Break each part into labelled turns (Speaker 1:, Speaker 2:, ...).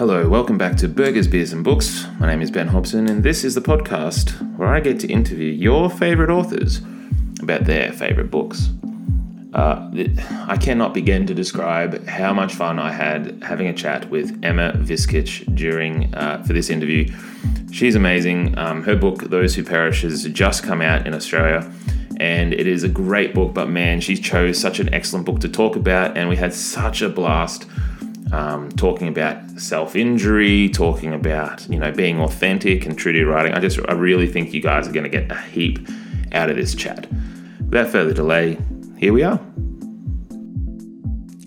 Speaker 1: Hello, welcome back to Burgers, Beers and Books. My name is Ben Hobson, and this is the podcast where I get to interview your favourite authors about their favourite books. Uh, I cannot begin to describe how much fun I had having a chat with Emma Viskic during uh, for this interview. She's amazing. Um, her book, Those Who Perish, has just come out in Australia, and it is a great book. But man, she chose such an excellent book to talk about, and we had such a blast um, talking about self injury, talking about you know being authentic and true to writing. I just I really think you guys are going to get a heap out of this chat. Without further delay, here we are.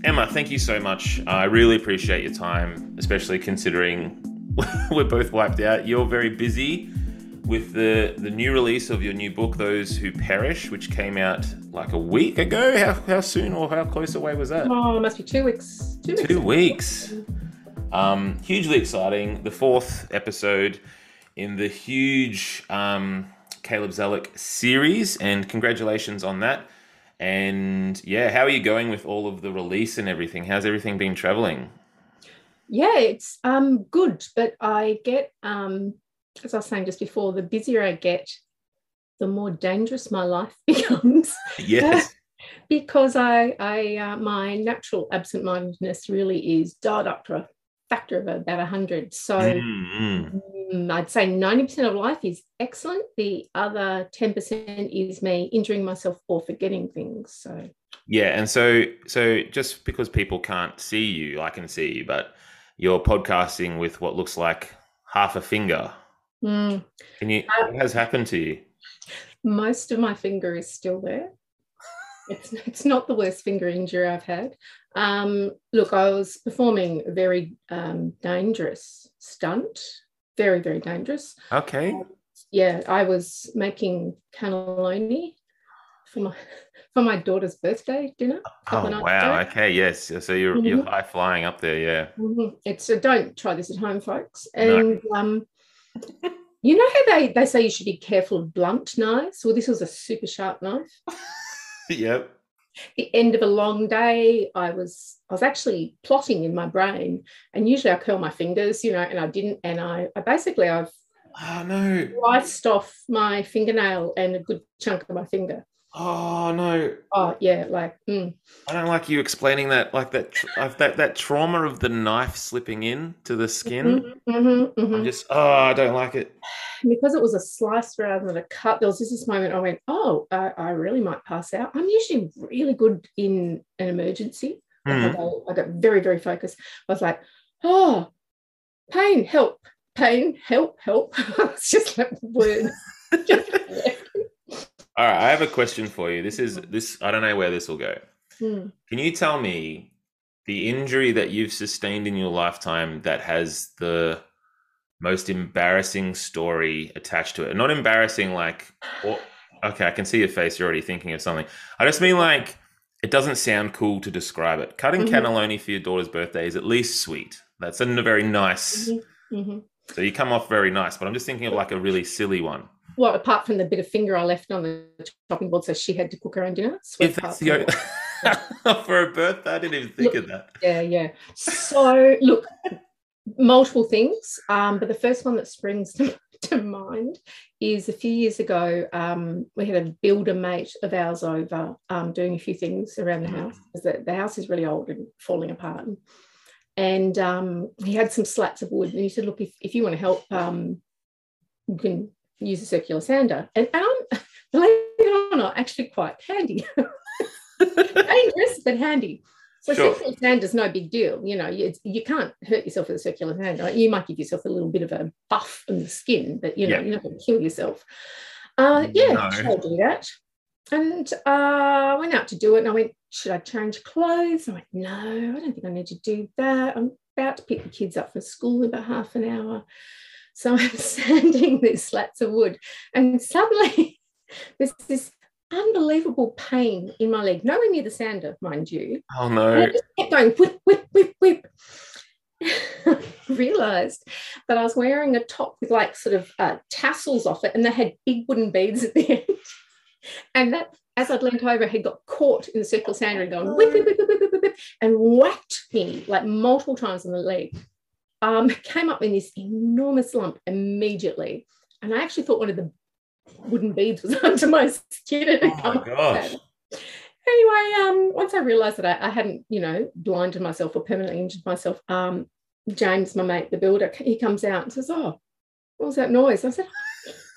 Speaker 1: Emma, thank you so much. I really appreciate your time, especially considering we're both wiped out. You're very busy with the the new release of your new book, Those Who Perish, which came out like a week ago. How, how soon or how close away was that?
Speaker 2: Oh, it must be two weeks.
Speaker 1: Two weeks. Two weeks. Um, hugely exciting. The fourth episode in the huge um, Caleb Zelic series, and congratulations on that. And yeah, how are you going with all of the release and everything? How's everything been traveling?
Speaker 2: Yeah, it's um good, but I get um as I was saying just before, the busier I get, the more dangerous my life becomes.
Speaker 1: Yes.
Speaker 2: Because I, I uh, my natural absent-mindedness really is dialed up to a factor of about 100. So mm-hmm. I'd say 90% of life is excellent. The other 10% is me injuring myself or forgetting things. So
Speaker 1: yeah, and so so just because people can't see you, I can see you, but you're podcasting with what looks like half a finger
Speaker 2: Mm.
Speaker 1: Can you? Um, what has happened to you?
Speaker 2: Most of my finger is still there. It's it's not the worst finger injury I've had. Um, look, I was performing a very um, dangerous stunt, very very dangerous.
Speaker 1: Okay.
Speaker 2: Um, yeah, I was making cannelloni for my for my daughter's birthday dinner.
Speaker 1: Oh wow! Ago. Okay, yes. So you're mm-hmm. you're high flying up there, yeah.
Speaker 2: Mm-hmm. It's a, don't try this at home, folks. And no. um, you know how they, they say you should be careful of blunt knives? Well, this was a super sharp knife.
Speaker 1: yep.
Speaker 2: The end of a long day, I was I was actually plotting in my brain, and usually I curl my fingers, you know, and I didn't, and I, I basically I've
Speaker 1: oh no
Speaker 2: sliced off my fingernail and a good chunk of my finger.
Speaker 1: Oh no!
Speaker 2: Oh yeah, like mm.
Speaker 1: I don't like you explaining that, like that, that that trauma of the knife slipping in to the skin.
Speaker 2: Mm-hmm, mm-hmm, mm-hmm.
Speaker 1: I'm just, oh, I don't like it.
Speaker 2: Because it was a slice rather than a cut, there was just this moment I went, oh, I, I really might pass out. I'm usually really good in an emergency. Mm. I, got, I got very, very focused. I was like, oh, pain, help, pain, help, help. it's just like word.
Speaker 1: All right, I have a question for you. This is this. I don't know where this will go.
Speaker 2: Hmm.
Speaker 1: Can you tell me the injury that you've sustained in your lifetime that has the most embarrassing story attached to it? Not embarrassing, like, or, okay, I can see your face. You're already thinking of something. I just mean like it doesn't sound cool to describe it. Cutting mm-hmm. cannelloni for your daughter's birthday is at least sweet. That's in a very nice.
Speaker 2: Mm-hmm. Mm-hmm.
Speaker 1: So you come off very nice, but I'm just thinking of like a really silly one
Speaker 2: well, apart from the bit of finger I left on the chopping board, so she had to cook her own dinner.
Speaker 1: If that's the for a birthday, I didn't even think
Speaker 2: look,
Speaker 1: of that.
Speaker 2: Yeah, yeah. So look, multiple things, um, but the first one that springs to, to mind is a few years ago. Um, we had a builder mate of ours over um, doing a few things around the house because the, the, house is really old and falling apart. And, um, he had some slats of wood, and he said, "Look, if, if you want to help, um, you can use a circular sander. And, I'm, believe it or not, actually quite handy. Dangerous, but handy. So sure. circular sander is no big deal. You know, you, you can't hurt yourself with a circular sander. You might give yourself a little bit of a buff in the skin, but you know, yeah. you're not going to kill yourself. Uh, yeah, no. I'll do that. And uh, I went out to do it and I went, should I change clothes? I went, no, I don't think I need to do that. I'm about to pick the kids up from school in about half an hour. So I'm sanding these slats of wood, and suddenly there's this unbelievable pain in my leg, nowhere near the sander, mind you.
Speaker 1: Oh no. And I
Speaker 2: just kept going whip, whip, whip, whip. realized that I was wearing a top with like sort of uh, tassels off it, and they had big wooden beads at the end. and that, as I'd leant over, had got caught in the circle sander and gone whip, whip, whip, whip, whip, whip, whip, and whacked me like multiple times on the leg. um, came up in this enormous lump immediately. And I actually thought one of the wooden beads was under my skin. And
Speaker 1: Oh my gosh.
Speaker 2: Anyway, um, once I realised that I, I hadn't, you know, blinded myself or permanently injured myself, um, James, my mate, the builder, he comes out and says, "Oh, what was that noise?" I said,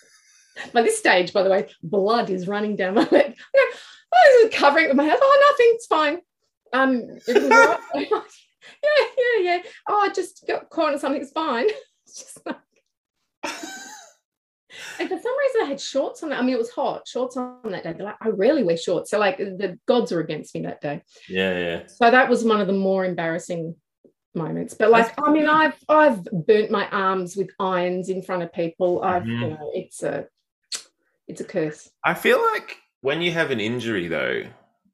Speaker 2: "By this stage, by the way, blood is running down my leg." I oh, it covering it with my hands? Oh, nothing. It's fine. Um, yeah, yeah, yeah. Oh, I just got caught on something. It's fine. It's just like. And for some reason, I had shorts on. I mean, it was hot. Shorts on that day. But like, I rarely wear shorts, so like the gods are against me that day.
Speaker 1: Yeah, yeah.
Speaker 2: So that was one of the more embarrassing moments. But like, I mean, I've I've burnt my arms with irons in front of people. I've you
Speaker 1: Mhm.
Speaker 2: know, it's a it's a curse.
Speaker 1: I feel like when you have an injury, though,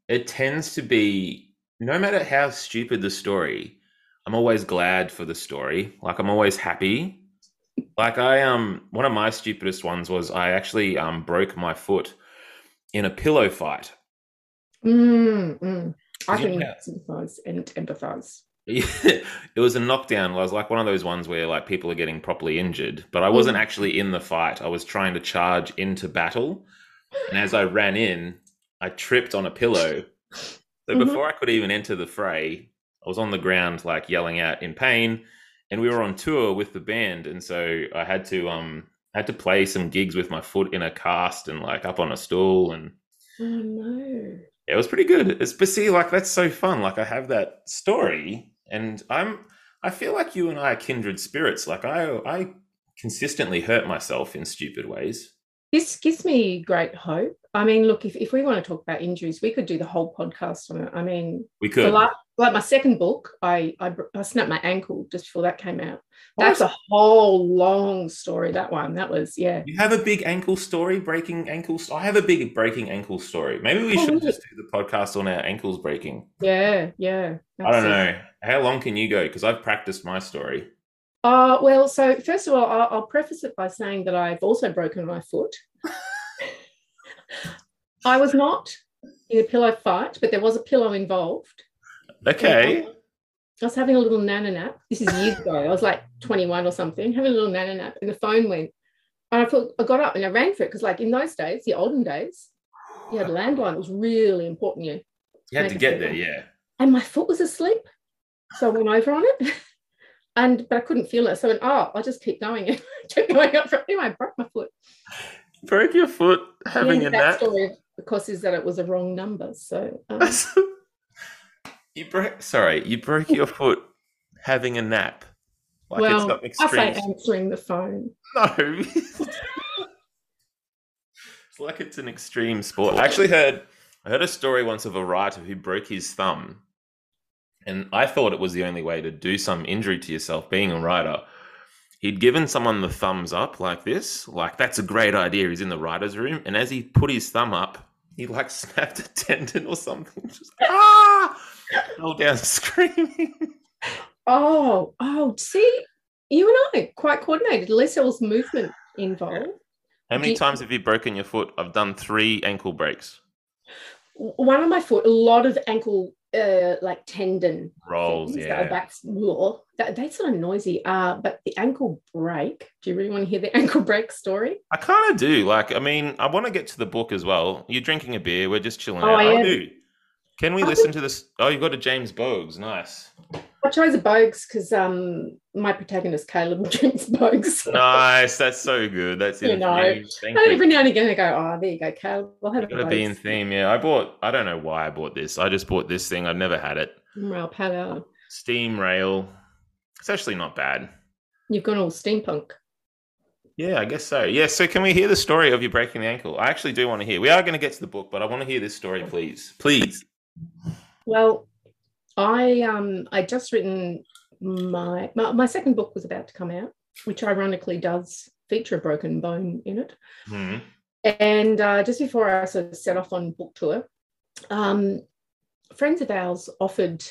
Speaker 1: it tends to be no matter how stupid the story, I'm always glad for the story. Like I'm always happy. Like I um one of my stupidest ones was I actually um broke my foot in a pillow fight.
Speaker 2: Mm, mm. I can
Speaker 1: know-
Speaker 2: sympathize and empathize.
Speaker 1: it was a knockdown. It was like one of those ones where like people are getting properly injured, but I wasn't
Speaker 2: Mhm.
Speaker 1: actually in the fight. I was trying to charge into battle, and as I ran in, I tripped on a pillow. So
Speaker 2: Mhm.
Speaker 1: before I could even enter the fray, I was on the ground like yelling out in pain, and we were on tour with the band, and so I had to um I had to play some gigs with my foot in a cast and like up on a stool and
Speaker 2: Oh no.
Speaker 1: it was pretty good. It's but see, like that's so fun. Like I have that story, and I'm I feel like you and I are kindred spirits. Like I I consistently hurt myself in stupid ways.
Speaker 2: This gives me great hope. I mean, look, if, if we want to talk about injuries, we could do the whole podcast on it. I mean,
Speaker 1: We
Speaker 2: the
Speaker 1: could.
Speaker 2: la- like my second book, I, I I snapped my ankle just before that came out. That's a whole long story. That one, that was yeah.
Speaker 1: You have a big ankle story, breaking ankles. I have a big breaking ankle story. Maybe we
Speaker 2: Oh,
Speaker 1: should
Speaker 2: really?
Speaker 1: just do the podcast on our ankles breaking.
Speaker 2: Yeah, yeah.
Speaker 1: I don't
Speaker 2: absolutely.
Speaker 1: know. How long can you go? Because I've practiced my story.
Speaker 2: Uh, well, so first of all, I'll, I'll preface it by saying that I've also broken my foot. I was not in a pillow fight, but there was a pillow involved.
Speaker 1: Okay.
Speaker 2: I was having a little nana nap. This is years ago. I was like 21 or something, having a little nana nap, and the phone went. And I thought I got up and I ran for it because, like in those days, the olden days, you had a landline. It was really important. You
Speaker 1: You had to get there, yeah.
Speaker 2: and my foot was asleep, so I went over on it, and but I couldn't feel it. So I went, oh, I'll just keep going. And kept going up. For, anyway, I broke my foot.
Speaker 1: Broke your foot having
Speaker 2: the
Speaker 1: a
Speaker 2: end of that
Speaker 1: nap.
Speaker 2: story, of course, is that it was a wrong number. So um,
Speaker 1: you broke. Sorry, you broke your foot having a nap. Like it's
Speaker 2: well,
Speaker 1: not
Speaker 2: I say answering the phone.
Speaker 1: No. it's like it's an extreme sport. I actually heard I heard a story once of a writer who broke his thumb. And I thought it was the only way to do some injury to yourself being a writer. He'd given someone the thumbs up like this, like that's a great idea. He's in the writer's room. And as he put his thumb up, he like snapped a tendon or something. Just ah fell down screaming.
Speaker 2: Oh, oh, see, you and I quite coordinated. At least there was movement involved.
Speaker 1: How many
Speaker 2: Do you-
Speaker 1: times have you broken your foot? I've done three ankle breaks.
Speaker 2: One on my foot, a lot of ankle, uh, like tendon
Speaker 1: Rolls,
Speaker 2: things that are
Speaker 1: yeah.
Speaker 2: back. ugh, That, that's sort of noisy. Uh, but the ankle break. Do you really want to hear the ankle break story?
Speaker 1: I kind of do. Like, I mean, I want to get to the book as well. You're drinking a beer. We're just chilling
Speaker 2: Oh,
Speaker 1: out.
Speaker 2: I
Speaker 1: I
Speaker 2: am.
Speaker 1: do. Can we
Speaker 2: I
Speaker 1: listen to this? Oh, you got a James Boag's. Nice.
Speaker 2: I chose a Boag's because um, my protagonist Caleb drinks Boag's.
Speaker 1: Nice. That's so good. That's
Speaker 2: You know.
Speaker 1: theme. Thank
Speaker 2: And every now and again, I go, "Oh, there you go, Caleb. I'll have a
Speaker 1: Gotta be in theme. Yeah. I bought, I don't know why I bought this. I just bought this thing. I've never had it.
Speaker 2: Rail Palo.
Speaker 1: Steam Rail. It's actually not bad.
Speaker 2: You've gone all steampunk.
Speaker 1: Yeah, I guess so. Yeah. So, can we hear the story of you breaking the ankle? I actually do want to hear. We are going to get to the book, but I want to hear this story, please. Please.
Speaker 2: Well, I um I just written my, my my second book was about to come out, which ironically does feature a broken bone in it.
Speaker 1: Hmm.
Speaker 2: And uh, just before I sort of set off on book tour, um, friends of ours offered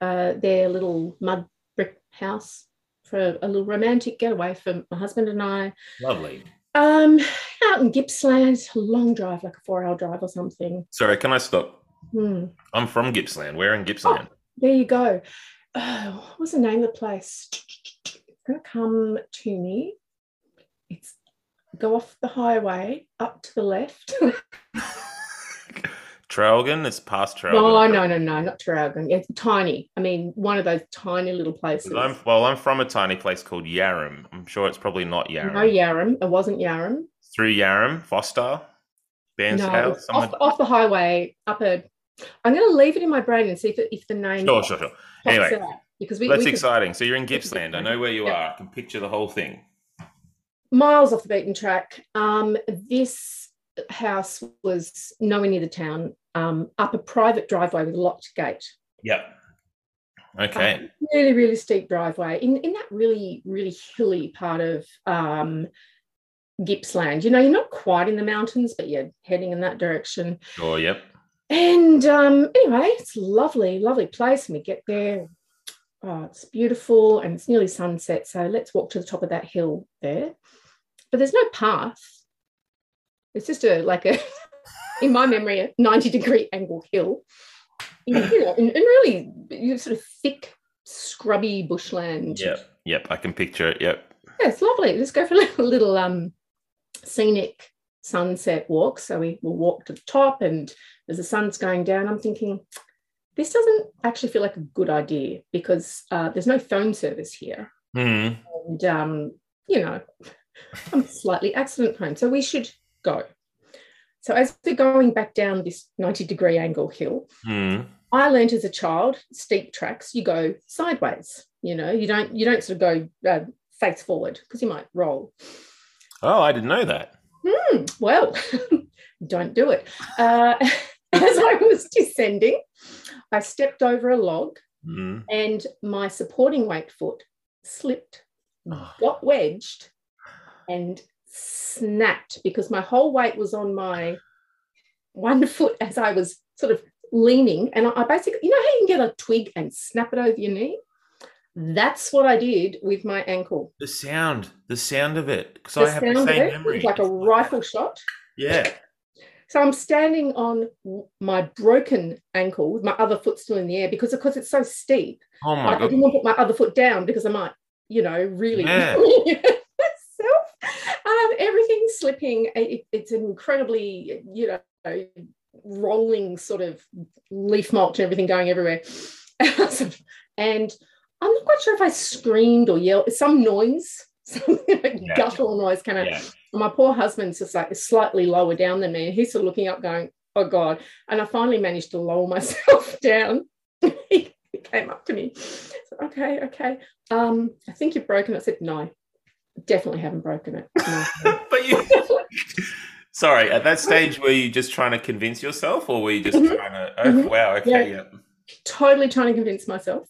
Speaker 2: uh, their little mud brick house for a little romantic getaway for my husband and I.
Speaker 1: Lovely.
Speaker 2: Um, out in Gippsland, long drive, like a four-hour drive or something.
Speaker 1: Sorry, can I stop?
Speaker 2: Hmm.
Speaker 1: I'm from Gippsland. Where in Gippsland?
Speaker 2: There you go. oh, what was the name of the place? It's going to come to me. It's go off the highway up to the left.
Speaker 1: Traralgon, it's past Traralgon.
Speaker 2: no, no, no, no, not Traralgon. It's tiny. I mean, one of those tiny little places.
Speaker 1: I'm, well, I'm from a tiny place called Yarram. I'm sure it's probably not Yarram.
Speaker 2: No, Yarram. It wasn't Yarram.
Speaker 1: Through Yarram, Foster,
Speaker 2: No,
Speaker 1: Bairnsdale, someone.
Speaker 2: off, off the highway up a. I'm going to leave it in my brain and see if, it, if the name
Speaker 1: Sure, sure, sure. Anyway,
Speaker 2: out, because we,
Speaker 1: that's
Speaker 2: we could-
Speaker 1: exciting. So you're in Gippsland. I know where you
Speaker 2: Yeah.
Speaker 1: are. I can picture the whole thing.
Speaker 2: miles off the beaten track. Um, this house was nowhere near the town, um, up a private driveway with a locked gate.
Speaker 1: Yep. Okay.
Speaker 2: Um, really, really steep driveway in, in that really, really hilly part of um, Gippsland. You know, you're not quite in the mountains, but you're heading in that direction.
Speaker 1: Sure. Yep.
Speaker 2: And um, anyway, it's lovely, lovely place. And we get there. Oh, it's beautiful and it's nearly sunset. So let's walk to the top of that hill there. But there's no path. It's just a like a, in my memory, a 90 degree angle hill. In, you know, in, in really you know, sort of thick, scrubby bushland.
Speaker 1: Yep. Yep. I can picture it. Yep.
Speaker 2: Yeah, it's lovely. Let's go for a little, little um, scenic sunset walk. So we will walk to the top, and as the sun's going down, I'm thinking, this doesn't actually feel like a good idea because uh, there's no phone service here.
Speaker 1: Hmm.
Speaker 2: And, um, you know, I'm slightly accident prone. So we should go. So as we're going back down this 90 degree angle hill,
Speaker 1: Hmm.
Speaker 2: I learned as a child, steep tracks, you go sideways. You know, you don't you don't sort of go uh, face forward because you might roll.
Speaker 1: Oh, I didn't know that.
Speaker 2: Hmm, well, don't do it. Uh, as I was descending, I stepped over a log
Speaker 1: Hmm.
Speaker 2: and my supporting weight foot slipped,
Speaker 1: Oh.
Speaker 2: got wedged, and snapped because my whole weight was on my one foot as I was sort of leaning. And I basically, you know how you can get a twig and snap it over your knee? That's what I did with my ankle.
Speaker 1: The sound, the sound of it, because I have the same
Speaker 2: it
Speaker 1: memory.
Speaker 2: like a rifle shot.
Speaker 1: Yeah.
Speaker 2: So I'm standing on my broken ankle with my other foot still in the air because, of course, it's so steep.
Speaker 1: Oh
Speaker 2: I,
Speaker 1: my
Speaker 2: I
Speaker 1: god.
Speaker 2: didn't want to put my other foot down because I might, you know, really
Speaker 1: Yeah.
Speaker 2: myself. Um, everything's slipping. It- it's an incredibly, you know, rolling sort of leaf mulch and everything going everywhere. and I'm not quite sure if I screamed or yelled. Some noise, some like
Speaker 1: Yeah.
Speaker 2: guttural noise kind of.
Speaker 1: Yeah.
Speaker 2: My poor husband's just like slightly lower down than me. And he's sort of looking up, going, Oh God. And I finally managed to lower myself down. he came up to me. said, okay, okay. Um, I think you've broken it. I said, No, definitely haven't broken it. No.
Speaker 1: but you. Sorry, at that stage, were you just trying to convince yourself, or were you just
Speaker 2: Mhm.
Speaker 1: trying to? Oh,
Speaker 2: Mhm.
Speaker 1: wow. Okay. Yeah.
Speaker 2: totally trying to convince myself.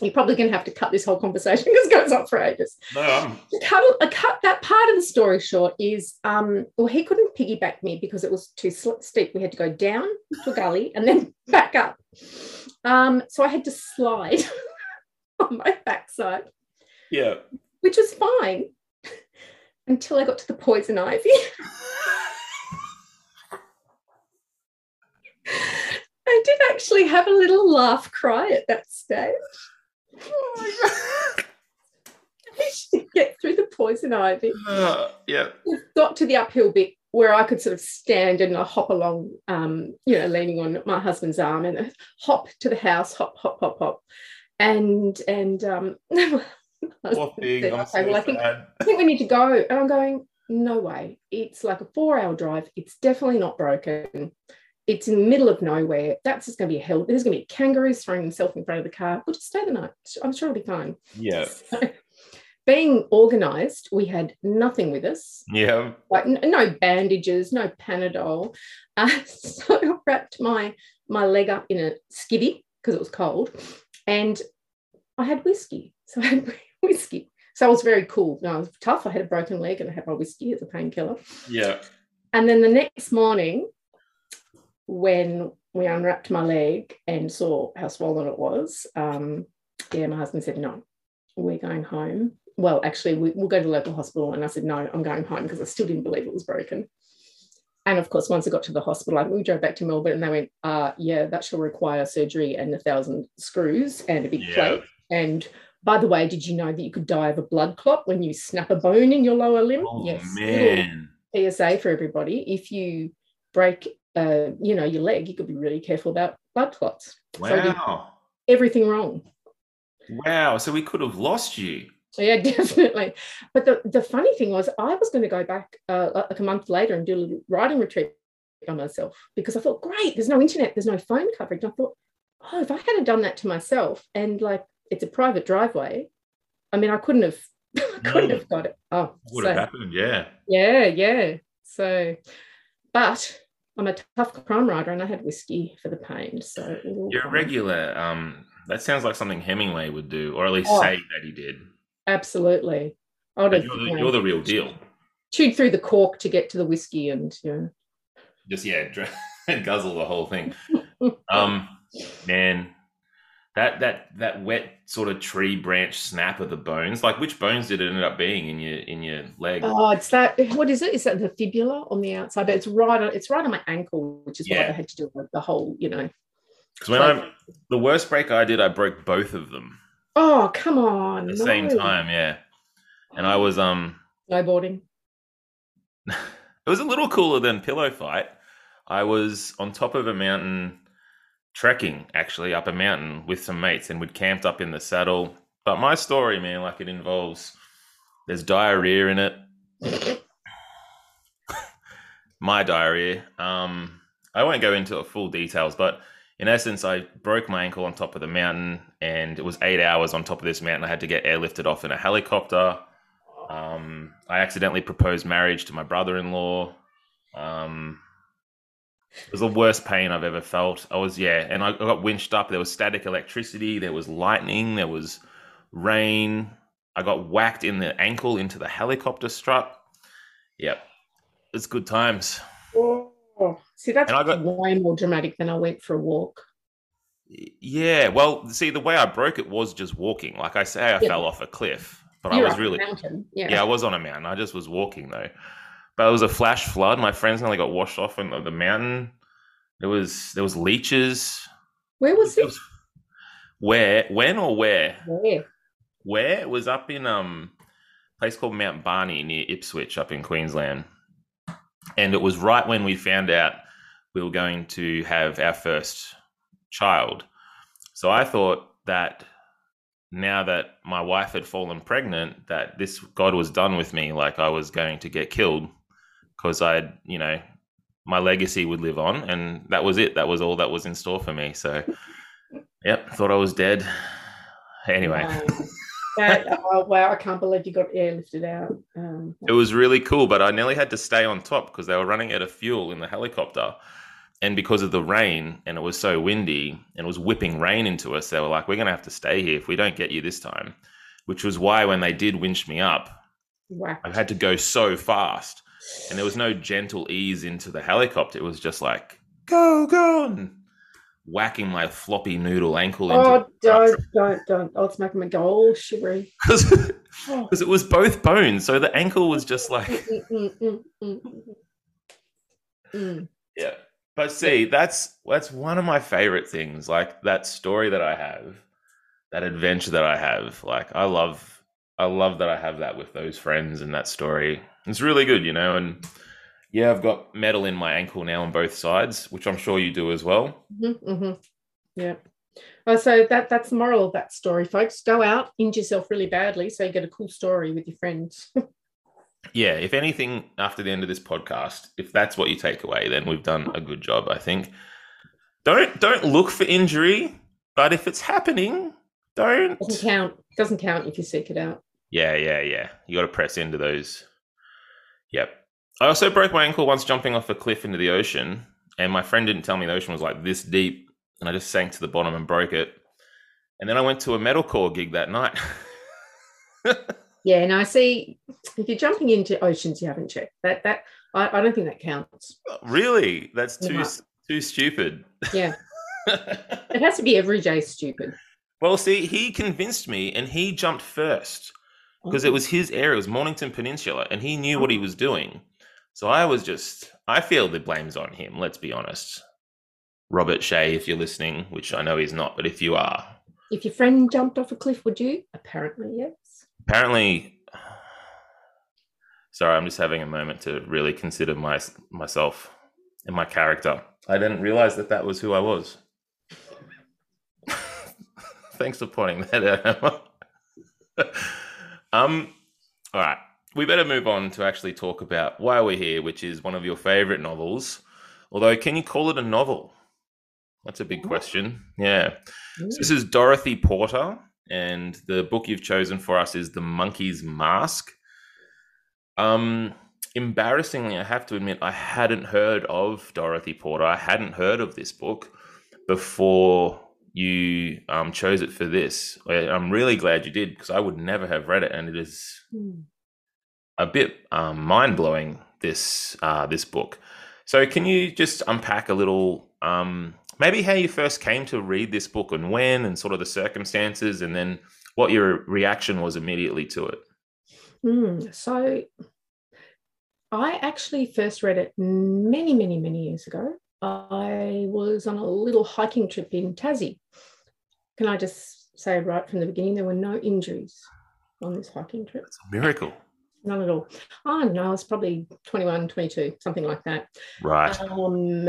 Speaker 2: You're probably going to have to cut this whole conversation because it goes on for ages.
Speaker 1: No, I'm.
Speaker 2: Cut, a cut that part of the story short is um, well he couldn't piggyback me because it was too steep we had to go down to a gully and then back up um, so i had to slide on my backside
Speaker 1: Yeah.
Speaker 2: which was fine until i got to the poison ivy i did actually have a little laugh cry at that stage to get through the poison ivy
Speaker 1: Uh, yeah.
Speaker 2: got to the uphill bit where I could sort of stand and I hop along, um, you know, leaning on my husband's arm and hop to the house, hop, hop, hop, hop. And and um my said, okay,
Speaker 1: so
Speaker 2: well, I think. I think we need to go. And I'm going, no way. It's like a four-hour drive. It's definitely not broken. It's in the middle of nowhere. That's just going to be a hell. There's going to be kangaroos throwing themselves in front of the car. We'll just stay the night. I'm sure it'll be fine.
Speaker 1: Yeah.
Speaker 2: So, being organised, we had nothing with us
Speaker 1: Yeah.
Speaker 2: like n- no bandages, no Panadol. Uh, so I wrapped my my leg up in a skivvy because it was cold, and I had whiskey. So I had whiskey. So I was very cool. No, I was tough. I had a broken leg and I had my whiskey as a painkiller.
Speaker 1: Yeah.
Speaker 2: And then the next morning, when we unwrapped my leg and saw how swollen it was, um, yeah, my husband said, no, we're going home. Well, actually, we, we'll go to the local hospital. And I said, no, I'm going home because I still didn't believe it was broken. And of course, once I got to the hospital, like, we drove back to Melbourne and they went, uh, yeah, that shall require surgery and a thousand screws and a big
Speaker 1: Yeah.
Speaker 2: plate. And by the way, did you know that you could die of a blood clot when you snap a bone in your lower limb?
Speaker 1: Oh
Speaker 2: little
Speaker 1: man.
Speaker 2: PSA for everybody. If you break, uh, you know, your leg, you could be really careful about blood clots. So
Speaker 1: Wow.
Speaker 2: everything wrong.
Speaker 1: Wow. So we could have lost you.
Speaker 2: So yeah, definitely. But the, the funny thing was, I was going to go back uh, like a month later and do a little riding retreat on myself because I thought, great, there's no internet, there's no phone coverage. And I thought, oh, if I hadn't done that to myself and like it's a private driveway, I mean, I couldn't have, I couldn't
Speaker 1: No.
Speaker 2: have got it. Oh,
Speaker 1: Would
Speaker 2: so,
Speaker 1: have happened. Yeah.
Speaker 2: yeah, yeah. So, but I'm a tough crime writer and I had whiskey for the pain. So
Speaker 1: You're a regular. Um, that sounds like something Hemingway would do, or at least
Speaker 2: Oh.
Speaker 1: say that he did.
Speaker 2: Absolutely. I would have
Speaker 1: you're,
Speaker 2: you
Speaker 1: the,
Speaker 2: know,
Speaker 1: you're the real deal.
Speaker 2: chewed through the cork to get to the whiskey and, you know,
Speaker 1: Just yeah, guzzle the whole thing. Um, man, that that that wet sort of tree branch snap of the bones. Like, which bones did it end up being in your in your leg?
Speaker 2: Oh, it's that. What is it? Is that the fibula on the outside? But it's right. On, it's right on my ankle, which is why
Speaker 1: Yeah.
Speaker 2: I had to do the, the whole. You know.
Speaker 1: Because when I the worst break I did, I broke both of them
Speaker 2: Oh, come on!
Speaker 1: at the same time. Yeah, and I was um,
Speaker 2: Snowboarding.
Speaker 1: it was a little cooler than pillow fight. I was on top of a mountain trekking, actually up a mountain with some mates, and we'd camped up in the saddle. But my story, man, like it involves there's diarrhea in it. my diarrhea. Um, I won't go into full details, but in essence, I broke my ankle on top of the mountain, and it was eight hours on top of this mountain. I had to get airlifted off in a helicopter. Um, I accidentally proposed marriage to my brother-in-law. Um, it was the worst pain I've ever felt. I was yeah, and I got winched up. There was static electricity. There was lightning. There was rain. I got whacked in the ankle into the helicopter strut. Yep, it's good times.
Speaker 2: Oh, see, that's
Speaker 1: And I got-
Speaker 2: way more dramatic than I went for a walk.
Speaker 1: Yeah, well, see, the way I broke it was just walking. Like I say, I
Speaker 2: Yeah.
Speaker 1: fell off a cliff, but
Speaker 2: You're
Speaker 1: I was really.
Speaker 2: Yeah.
Speaker 1: Yeah, I was on a mountain. I just was walking though. But it was a flash flood. My friends nearly got washed off on the mountain. There was there was leeches.
Speaker 2: Where was
Speaker 1: It
Speaker 2: it?
Speaker 1: was- where, when, or where?
Speaker 2: Where?
Speaker 1: Where it was up in um a place called Mount Barney near Ipswich, up in Queensland. And it was right when we found out we were going to have our first child. So I thought that now that my wife had fallen pregnant, that this God was done with me, like I was going to get killed because I'd, you know, my legacy would live on, and that was it. That was all that was in store for me. So, yep, thought I was dead. Anyway,
Speaker 2: Wow. That- oh, wow, I can't believe you got airlifted out. Um,
Speaker 1: it was really cool, but I nearly had to stay on top because they were running out of fuel in the helicopter. And because of the rain and it was so windy and it was whipping rain into us, they were like, we're going to have to stay here if we don't get you this time. Which was why when they did winch me up,
Speaker 2: wow.
Speaker 1: I had to go so fast and there was no gentle ease into the helicopter. It was just like, go, go, and whacking my floppy noodle ankle into
Speaker 2: Oh, don't, don't, don't. Oh, it's making me go all shivery.
Speaker 1: because
Speaker 2: Oh.
Speaker 1: it was both bones. So the ankle was just like,
Speaker 2: Mm, mm, mm, mm, mm, mm.
Speaker 1: Yeah. But see, that's that's one of my favorite things. Like that story that I have, that adventure that I have. Like I love I love that I have that with those friends and that story. It's really good, you know, and yeah, I've got metal in my ankle now on both sides, which I'm sure you do as well.
Speaker 2: Mhm, mhm. Yeah. Oh, so that that's the moral of that story, folks. Go out, injure yourself really badly, so you get a cool story with your friends.
Speaker 1: Yeah, if anything after the end of this podcast, if that's what you take away, then we've done a good job, I think. Don't don't look for injury, but if it's happening, don't
Speaker 2: doesn't count. Doesn't count if you seek it out.
Speaker 1: Yeah, yeah, yeah. You got to press into those. Yep. I also broke my ankle once jumping off a cliff into the ocean, and my friend didn't tell me the ocean was like this deep, and I just sank to the bottom and broke it. And then I went to a metalcore gig that night.
Speaker 2: Yeah, and I see, if you're jumping into oceans you haven't checked, that that I, I don't think that counts.
Speaker 1: really? That's too
Speaker 2: Yeah.
Speaker 1: too stupid.
Speaker 2: Yeah. It has to be everyday stupid.
Speaker 1: well, see, he convinced me, and he jumped first because it was his area. It was Mornington Peninsula, and he knew what he mm-hmm. was doing. So I was just, I feel the blame's on him, let's be honest. Robert Shea, if you're listening, which I know he's not, but if you are.
Speaker 2: If your friend jumped off a cliff, would you? Apparently, yes.
Speaker 1: Apparently, sorry, I'm just having a moment to really consider my myself and my character. I didn't realize that that was who I was. Thanks for pointing that out. um, all right we better move on to actually talk about why we're here, which is one of your favorite novels. Although, can you call it a novel? That's a big question. Yeah. So this is Dorothy Porter, and the book you've chosen for us is The Monkey's Mask. Um, embarrassingly, I have to admit, I hadn't heard of Dorothy Porter. I hadn't heard of this book before you um, chose it for this. I'm really glad you did because I would never have read it, and it is mm a bit um, mind blowing. This uh, this book. So can you just unpack a little, um, maybe how you first came to read this book and when, and sort of the circumstances, and then what your reaction was immediately to it?
Speaker 2: Mm, so I actually first read it many, many, many years ago. I was on a little hiking trip in Tassie. Can I just say right from the beginning, there were no injuries on this hiking trip?
Speaker 1: It's a miracle
Speaker 2: none at all. Oh, no, I was probably 21, 22, something like that.
Speaker 1: Right.
Speaker 2: Um,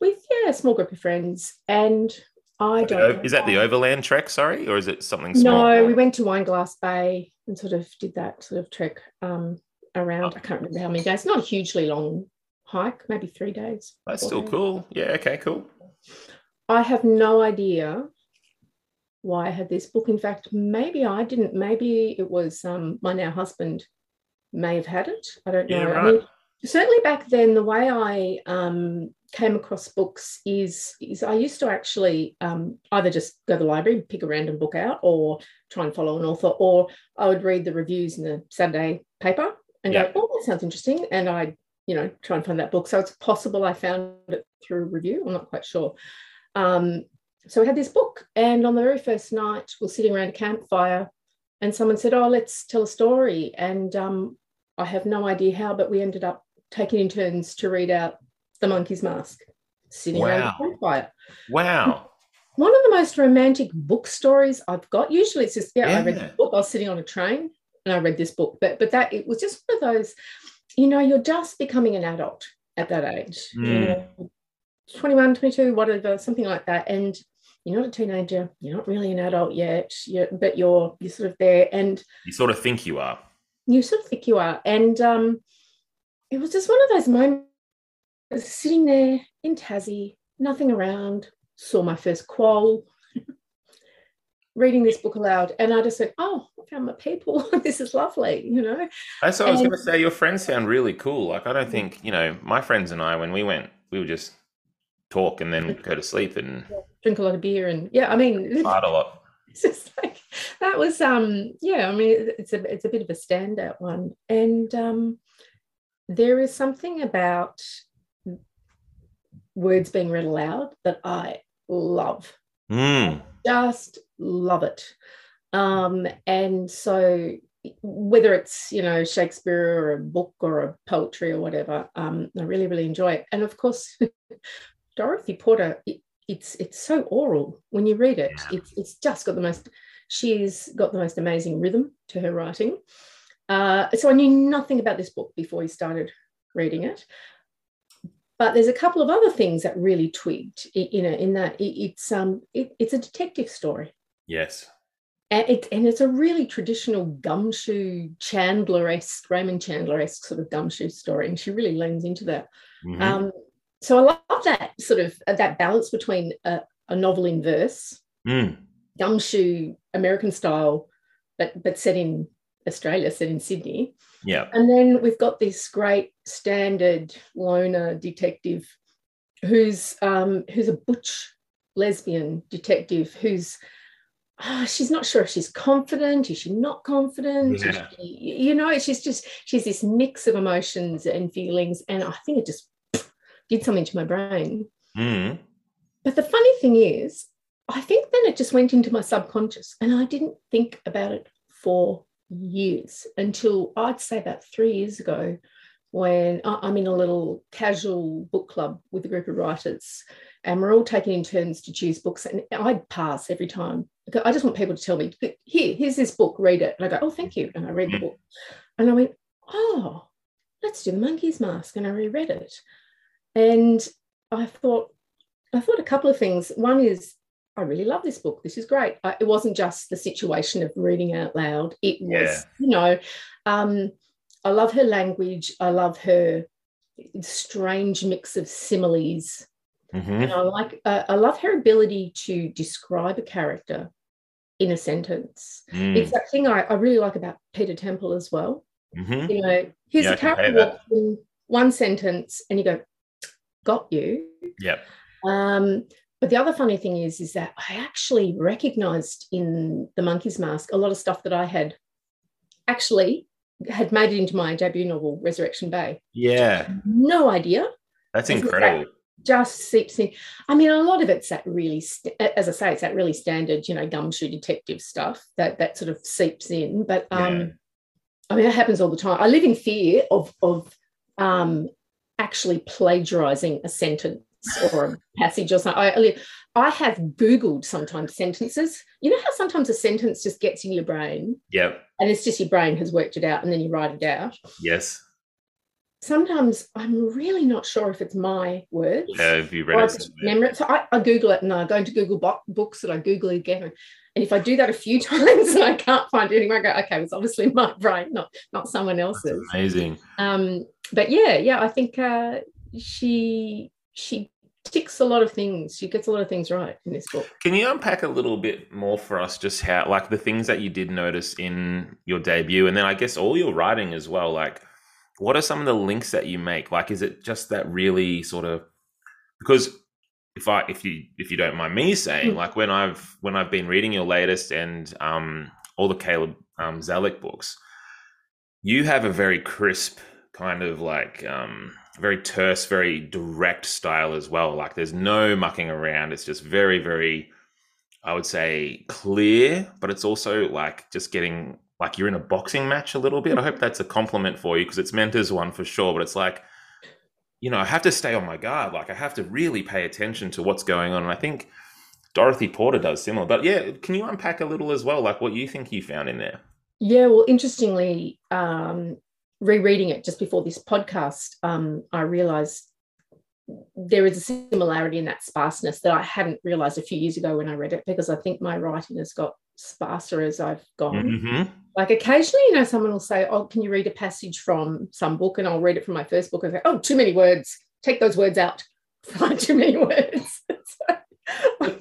Speaker 2: with, yeah, a small group of friends. And I don't.
Speaker 1: Is that the overland trek, sorry, or is it something small?
Speaker 2: No, we went to Wineglass Bay and sort of did that sort of trek um, around. I can't remember how many days. Not a hugely long hike, maybe three days.
Speaker 1: That's still days. cool. Yeah, okay, cool.
Speaker 2: I have no idea why I had this book. In fact, maybe I didn't. Maybe it was um, my now husband may have had it. I don't know. Yeah, right. I mean, certainly back then, the way I um, came across books is is I used to actually um, either just go to the library, pick a random book out, or try and follow an author, or I would read the reviews in the Saturday paper and yeah. go, "Oh, that sounds interesting," and I'd you know try and find that book. So it's possible I found it through a review. I'm not quite sure. Um, so we had this book, and on the very first night, we are sitting around a campfire, and someone said, "Oh, let's tell a story." And um, I have no idea how, but we ended up taking in turns to read out The Monkey's Mask, sitting wow. around a campfire.
Speaker 1: Wow.
Speaker 2: One of the most romantic book stories I've got. Usually, it's just yeah, yeah. I read the book. I was sitting on a train and I read this book, but but that it was just one of those. You know, you're just becoming an adult at that age. Mm. You know, 21, 22, whatever, something like that. And you're not a teenager, you're not really an adult yet, you're, but you're you're sort of there, and
Speaker 1: you sort of think you are.
Speaker 2: You sort of think you are, and um, it was just one of those moments. Sitting there in Tassie, nothing around, saw my first quoll, reading this book aloud, and I just said, "Oh, I found my people. this is lovely," you know.
Speaker 1: That's what and, I was going to say. Your friends sound really cool. Like I don't think you know my friends and I when we went, we would just talk and then go to sleep and
Speaker 2: drink a lot of beer and yeah, I mean
Speaker 1: fart a lot.
Speaker 2: It's just like that was um yeah, I mean it's a it's a bit of a standout one. And um there is something about words being read aloud that I love.
Speaker 1: Mm.
Speaker 2: Just love it. Um, and so whether it's you know Shakespeare or a book or a poetry or whatever, um, I really really enjoy it. And of course, Dorothy Porter, it, it's it's so oral when you read it. Yeah. It's it's just got the most. She's got the most amazing rhythm to her writing. Uh, so I knew nothing about this book before we started reading it. But there's a couple of other things that really twigged, you know, in that it's um it, it's a detective story.
Speaker 1: Yes.
Speaker 2: And, it, and it's a really traditional gumshoe Chandler-esque, Raymond Chandler-esque sort of gumshoe story. And she really leans into that. Mm-hmm. Um, so I love that sort of uh, that balance between a, a novel in verse,
Speaker 1: mm.
Speaker 2: gumshoe American style, but but set in Australia, set in Sydney.
Speaker 1: Yeah.
Speaker 2: And then we've got this great standard loner detective who's um, who's a butch lesbian detective who's oh, she's not sure if she's confident is she not confident yeah. she, you know she's just she's this mix of emotions and feelings and i think it just did something to my brain.
Speaker 1: Mm.
Speaker 2: But the funny thing is, I think then it just went into my subconscious and I didn't think about it for years until I'd say about three years ago. when I'm in a little casual book club with a group of writers, and we're all taking in turns to choose books, and I pass every time. I just want people to tell me, here, here's this book, read it. And I go, oh, thank you. And I read the book. And I went, oh, let's do the monkey's mask. And I reread it. And I thought, I thought a couple of things. One is I really love this book. This is great. I, it wasn't just the situation of reading out loud. It was, yeah. you know, um, I love her language. I love her strange mix of similes. Mm-hmm. And I like, uh, I love her ability to describe a character in a sentence. Mm. It's that thing I, I, really like about Peter Temple as well. Mm-hmm. You know, here's yeah, a character in one sentence, and you go, "Got you."
Speaker 1: Yep.
Speaker 2: Um, but the other funny thing is, is that I actually recognized in the monkey's mask a lot of stuff that I had actually had made it into my debut novel, Resurrection Bay.
Speaker 1: Yeah.
Speaker 2: No idea.
Speaker 1: That's incredible.
Speaker 2: That just seeps in. I mean, a lot of it's that really, st- as I say, it's that really standard, you know, gumshoe detective stuff that that sort of seeps in. But um, yeah. I mean, it happens all the time. I live in fear of of um, actually plagiarizing a sentence or a passage or something. I, I have Googled sometimes sentences. You know how sometimes a sentence just gets in your brain?
Speaker 1: Yep.
Speaker 2: And it's just your brain has worked it out and then you write it out.
Speaker 1: Yes.
Speaker 2: Sometimes I'm really not sure if it's my words.
Speaker 1: Yeah, have you read it?
Speaker 2: Memory. So I, I, Google it and I go into Google bo- books and I Google it again. And if I do that a few times and I can't find anything, I go, okay, it's obviously my brain, not not someone else's.
Speaker 1: That's amazing.
Speaker 2: Um, but yeah, yeah, I think uh, she she ticks a lot of things. She gets a lot of things right in this book.
Speaker 1: Can you unpack a little bit more for us just how like the things that you did notice in your debut and then I guess all your writing as well like what are some of the links that you make? Like is it just that really sort of because if I if you if you don't mind me saying, mm. like when I've when I've been reading your latest and um all the Caleb um Zelic books, you have a very crisp kind of like um very terse, very direct style as well. Like there's no mucking around. It's just very, very, I would say, clear, but it's also like just getting like you're in a boxing match a little bit. I hope that's a compliment for you because it's meant as one for sure. But it's like, you know, I have to stay on my guard. Like I have to really pay attention to what's going on. And I think Dorothy Porter does similar. But yeah, can you unpack a little as well, like what you think you found in there?
Speaker 2: Yeah, well, interestingly, um, rereading it just before this podcast, um, I realized there is a similarity in that sparseness that I hadn't realized a few years ago when I read it because I think my writing has got sparser as I've gone. Mm-hmm. Like occasionally, you know, someone will say, Oh, can you read a passage from some book? And I'll read it from my first book and say, Oh, too many words. Take those words out. Find too many words.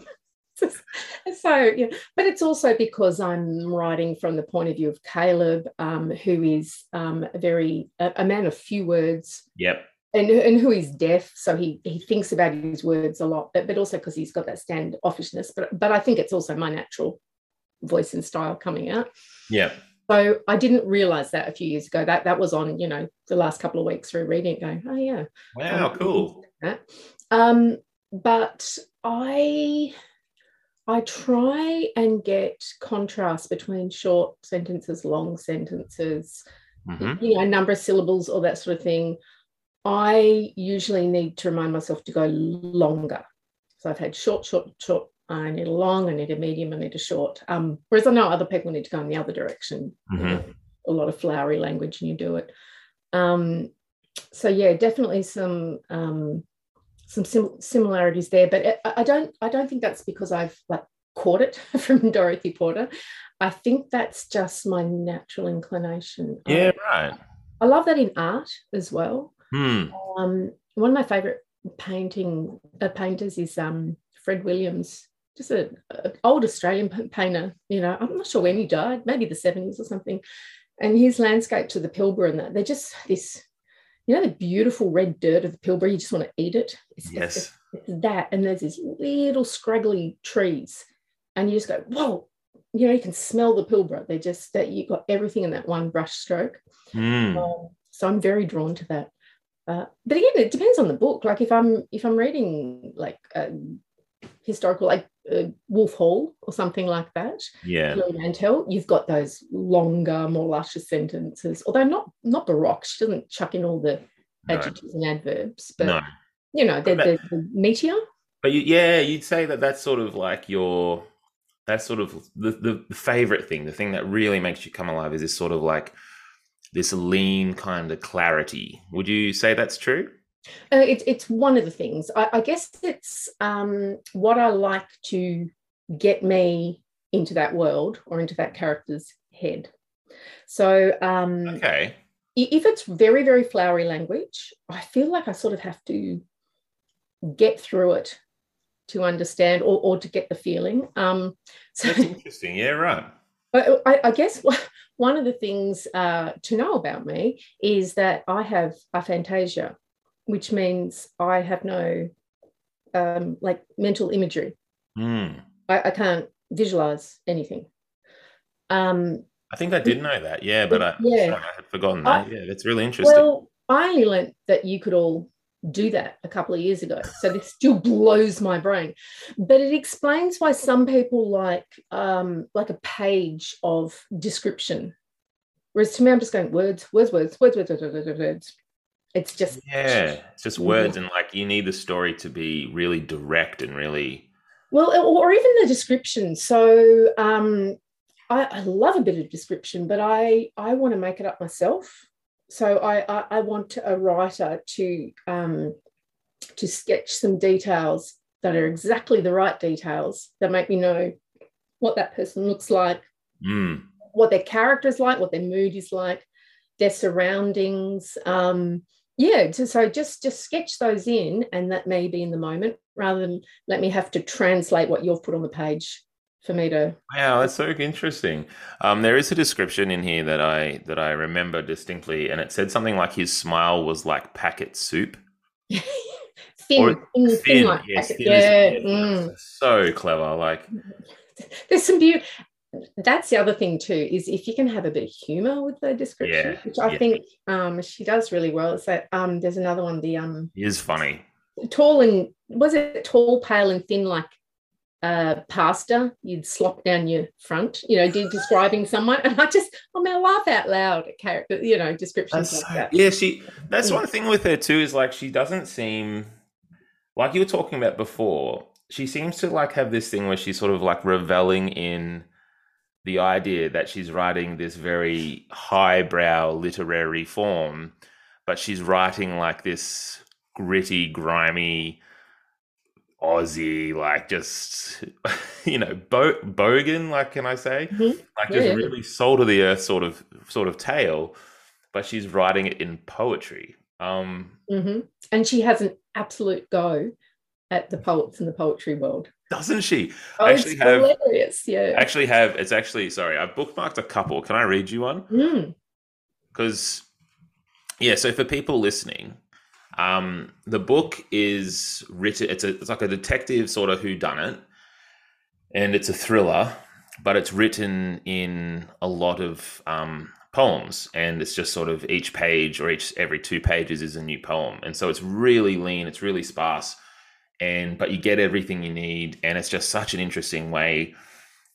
Speaker 2: so yeah, but it's also because I'm writing from the point of view of Caleb, um, who is um, a very a, a, man of few words.
Speaker 1: Yep.
Speaker 2: And, and who is deaf, so he he thinks about his words a lot, but, but also because he's got that standoffishness. But but I think it's also my natural voice and style coming out.
Speaker 1: Yeah.
Speaker 2: So I didn't realize that a few years ago. That that was on, you know, the last couple of weeks through reading it, going, oh yeah.
Speaker 1: Wow, um, cool.
Speaker 2: Um, but I I try and get contrast between short sentences, long sentences, mm-hmm. you know, number of syllables, or that sort of thing. I usually need to remind myself to go longer. So I've had short, short, short. I need a long, I need a medium, I need a short. Um, whereas I know other people need to go in the other direction. Mm-hmm. A lot of flowery language, and you do it. Um, so yeah, definitely some um, some sim- similarities there, but I don't I don't think that's because I've like caught it from Dorothy Porter. I think that's just my natural inclination.
Speaker 1: Yeah, I, right.
Speaker 2: I love that in art as well.
Speaker 1: Hmm.
Speaker 2: Um, one of my favorite painting uh, painters is um, Fred Williams, just an old Australian painter. You know, I'm not sure when he died, maybe the 70s or something. And his landscape to the Pilbara and that they're just this you know the beautiful red dirt of the Pilbara, you just want to eat it.
Speaker 1: It's, yes.
Speaker 2: It's, it's that. And there's these little scraggly trees. And you just go, whoa, you know, you can smell the Pilbara. They're just that you've got everything in that one brush stroke.
Speaker 1: Mm. Um,
Speaker 2: so I'm very drawn to that. Uh, but again, it depends on the book. Like if I'm if I'm reading like a historical, like uh, Wolf Hall or something like that.
Speaker 1: Yeah.
Speaker 2: Mantel, you've got those longer, more luscious sentences. Although not not baroque, she doesn't chuck in all the
Speaker 1: No.
Speaker 2: adjectives and adverbs, but
Speaker 1: No.
Speaker 2: you know they're, they're, they're meatier.
Speaker 1: But you, yeah, you'd say that that's sort of like your that's sort of the the favorite thing, the thing that really makes you come alive is this sort of like this lean kind of clarity. Would you say that's true?
Speaker 2: Uh, it's it's one of the things. I, I guess it's um, what I like to get me into that world or into that character's head. So um,
Speaker 1: Okay.
Speaker 2: if it's very very flowery language, I feel like I sort of have to get through it to understand or, or to get the feeling. Um, so
Speaker 1: That's interesting. Yeah, right.
Speaker 2: I, I- I guess one of the things uh, to know about me is that I have aphantasia, which means I have no um, like mental imagery.
Speaker 1: Hmm.
Speaker 2: I, I can't visualize anything. Um,
Speaker 1: I think I did know that. Yeah, but I,
Speaker 2: Yeah.
Speaker 1: I had forgotten
Speaker 2: I-
Speaker 1: that. yeah, that's really interesting.
Speaker 2: well, I only learnt that you could all do that a couple of years ago. So this still blows my brain. But it explains why some people like um, like a page of description. Whereas to me, I'm just going words, words, words, words, words, words, words, words, words. It's just
Speaker 1: yeah, it's just words, and like you need the story to be really direct and really.
Speaker 2: well, or even the description. So um, I, I love a bit of description, but I I want to make it up myself. So I I, I want a writer to um, to sketch some details that are exactly the right details that make me know what that person looks like,
Speaker 1: Mm.
Speaker 2: what their character is like, what their mood is like, their surroundings. Um, yeah, so, so just just sketch those in, and that may be in the moment, rather than let me have to translate what you've put on the page for me to.
Speaker 1: Wow, that's so interesting. Um, there is a description in here that I that I remember distinctly, and it said something like his smile was like packet soup.
Speaker 2: thin,
Speaker 1: Or
Speaker 2: thin, thin,
Speaker 1: Thin,
Speaker 2: like
Speaker 1: yes,
Speaker 2: packet. yeah. mm.
Speaker 1: So clever. Like,
Speaker 2: There's some beauty. That's the other thing too is if you can have a bit of humor with the description,
Speaker 1: Yeah,
Speaker 2: which I
Speaker 1: yeah.
Speaker 2: think um, she does really well. It's that um, there's another one, the um,
Speaker 1: he is funny.
Speaker 2: tall and was it tall, pale, and thin like uh, pasta you'd slop down your front, you know, describing someone. And I just, i'm mean, I laugh out loud at character, you know, descriptions
Speaker 1: That's
Speaker 2: like
Speaker 1: so,
Speaker 2: that.
Speaker 1: yeah, she. That's
Speaker 2: Mm.
Speaker 1: one thing with her too is like she doesn't seem like you were talking about before. She seems to like have this thing where she's sort of like reveling in the idea that she's writing this very highbrow literary form, but she's writing like this gritty, grimy Aussie, like just you know, bo- bogan, like can I say?
Speaker 2: Mhm.
Speaker 1: Like just
Speaker 2: yeah.
Speaker 1: really soul to the earth sort of sort of tale, but she's writing it in poetry. Um,
Speaker 2: hmm And she has an absolute go at the poets in the poetry world.
Speaker 1: Doesn't she?
Speaker 2: Oh,
Speaker 1: actually
Speaker 2: it's
Speaker 1: have-
Speaker 2: hilarious. Yeah.
Speaker 1: Actually, have it's actually sorry, I've bookmarked a couple. Can I read you one?
Speaker 2: Mm.
Speaker 1: because yeah so for people listening um the book is written it's a it's like a detective sort of who done it and it's a thriller but it's written in a lot of um poems and it's just sort of each page or each every two pages is a new poem and so it's really lean it's really sparse and but you get everything you need and it's just such an interesting way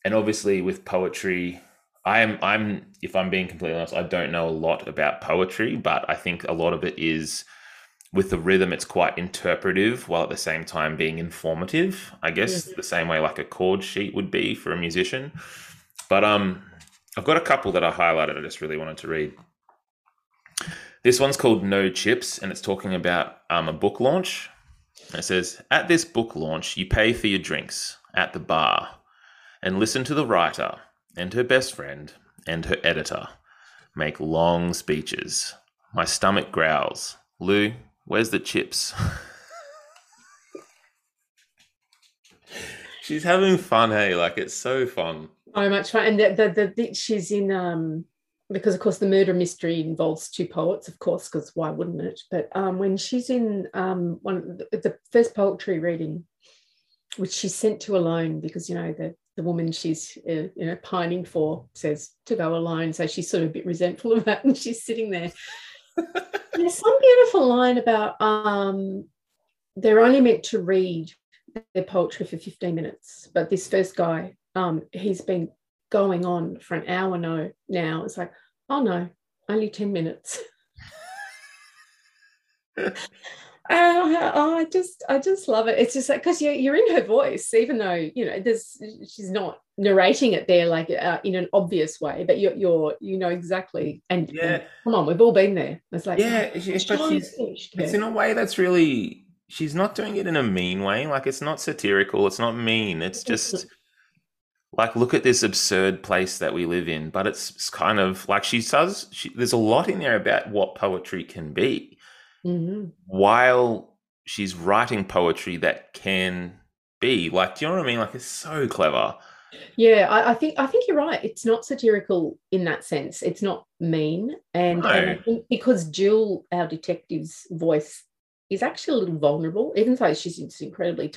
Speaker 1: and obviously with poetry I'm I'm if I'm being completely honest, I don't know a lot about poetry, but I think a lot of it is with the rhythm it's quite interpretive while at the same time being informative. I guess
Speaker 2: Mhm.
Speaker 1: the same way like a chord sheet would be for a musician. But um I've got a couple that I highlighted I just really wanted to read. This one's called No Chips and it's talking about um, a book launch. It says, At this book launch, you pay for your drinks at the bar and listen to the writer and her best friend and her editor make long speeches. My stomach growls. Lou, where's the chips? She's having fun, hey? Like it's so fun.
Speaker 2: So much fun. And the, the, the, she's in, um, because of course the murder mystery involves two poets, of course, because why wouldn't it? But um, when she's in um, one the, the first poetry reading, which she's sent to alone because you know the the woman she's uh, you know pining for says to go alone, so she's sort of a bit resentful of that, and she's sitting there. There's some beautiful line about um, they're only meant to read their poetry for 15 minutes. But this first guy, um, he's been going on for an hour no now. It's like, oh no, only 10 minutes. oh, I just, I just love it. It's just like because you're, you're in her voice, even though you know there's she's not narrating it there like uh, in an obvious way, but you're, you're, you know exactly. And,
Speaker 1: Yeah.
Speaker 2: and come on, we've all been there. It's like,
Speaker 1: Yeah, she- she's it's in a way that's really she's not doing it in a mean way. Like it's not satirical. It's not mean. It's just like look at this absurd place that we live in. But it's, it's kind of like she does. She, there's a lot in there about what poetry can be,
Speaker 2: Mhm.
Speaker 1: while she's writing poetry that can be. Like, do you know what I mean? Like it's so clever.
Speaker 2: Yeah, I, I think I think you're right. It's not satirical in that sense. It's not mean, and, and I
Speaker 1: No.
Speaker 2: think because Jill, our detective's voice, is actually a little vulnerable, even though she's incredibly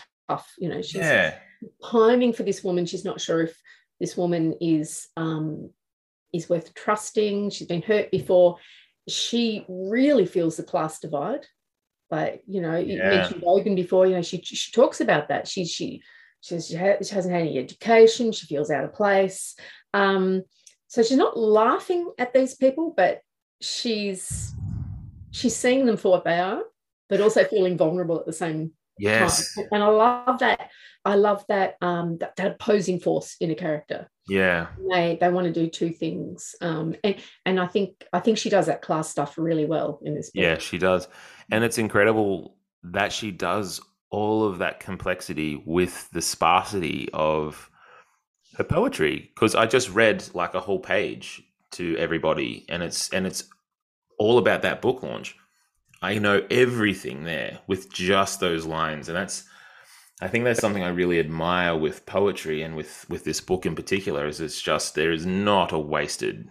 Speaker 2: You know, she's
Speaker 1: Yeah,
Speaker 2: pining for this woman. She's not sure if this woman is um, is worth trusting. She's been hurt before. She really feels the class divide. But you know, you
Speaker 1: Yeah.
Speaker 2: mentioned bogan before. You know, she she talks about that. She she she, she, ha- she hasn't had any education. She feels out of place. Um, so she's not laughing at these people, but she's she's seeing them for what they are, but also feeling vulnerable at the same
Speaker 1: yes,
Speaker 2: time. And I love that. I love that um, that, that opposing force in a character.
Speaker 1: yeah,
Speaker 2: They they want to do two things, um, and and I think I think she does that class stuff really well in this. Book.
Speaker 1: yeah. She does, and it's incredible that she does all of that complexity with the sparsity of her poetry. Because I just read like a whole page to everybody, and it's and it's all about that book launch. I know everything there with just those lines, and that's. I think that's something I really admire with poetry and with with this book in particular. Is it's just there is not a wasted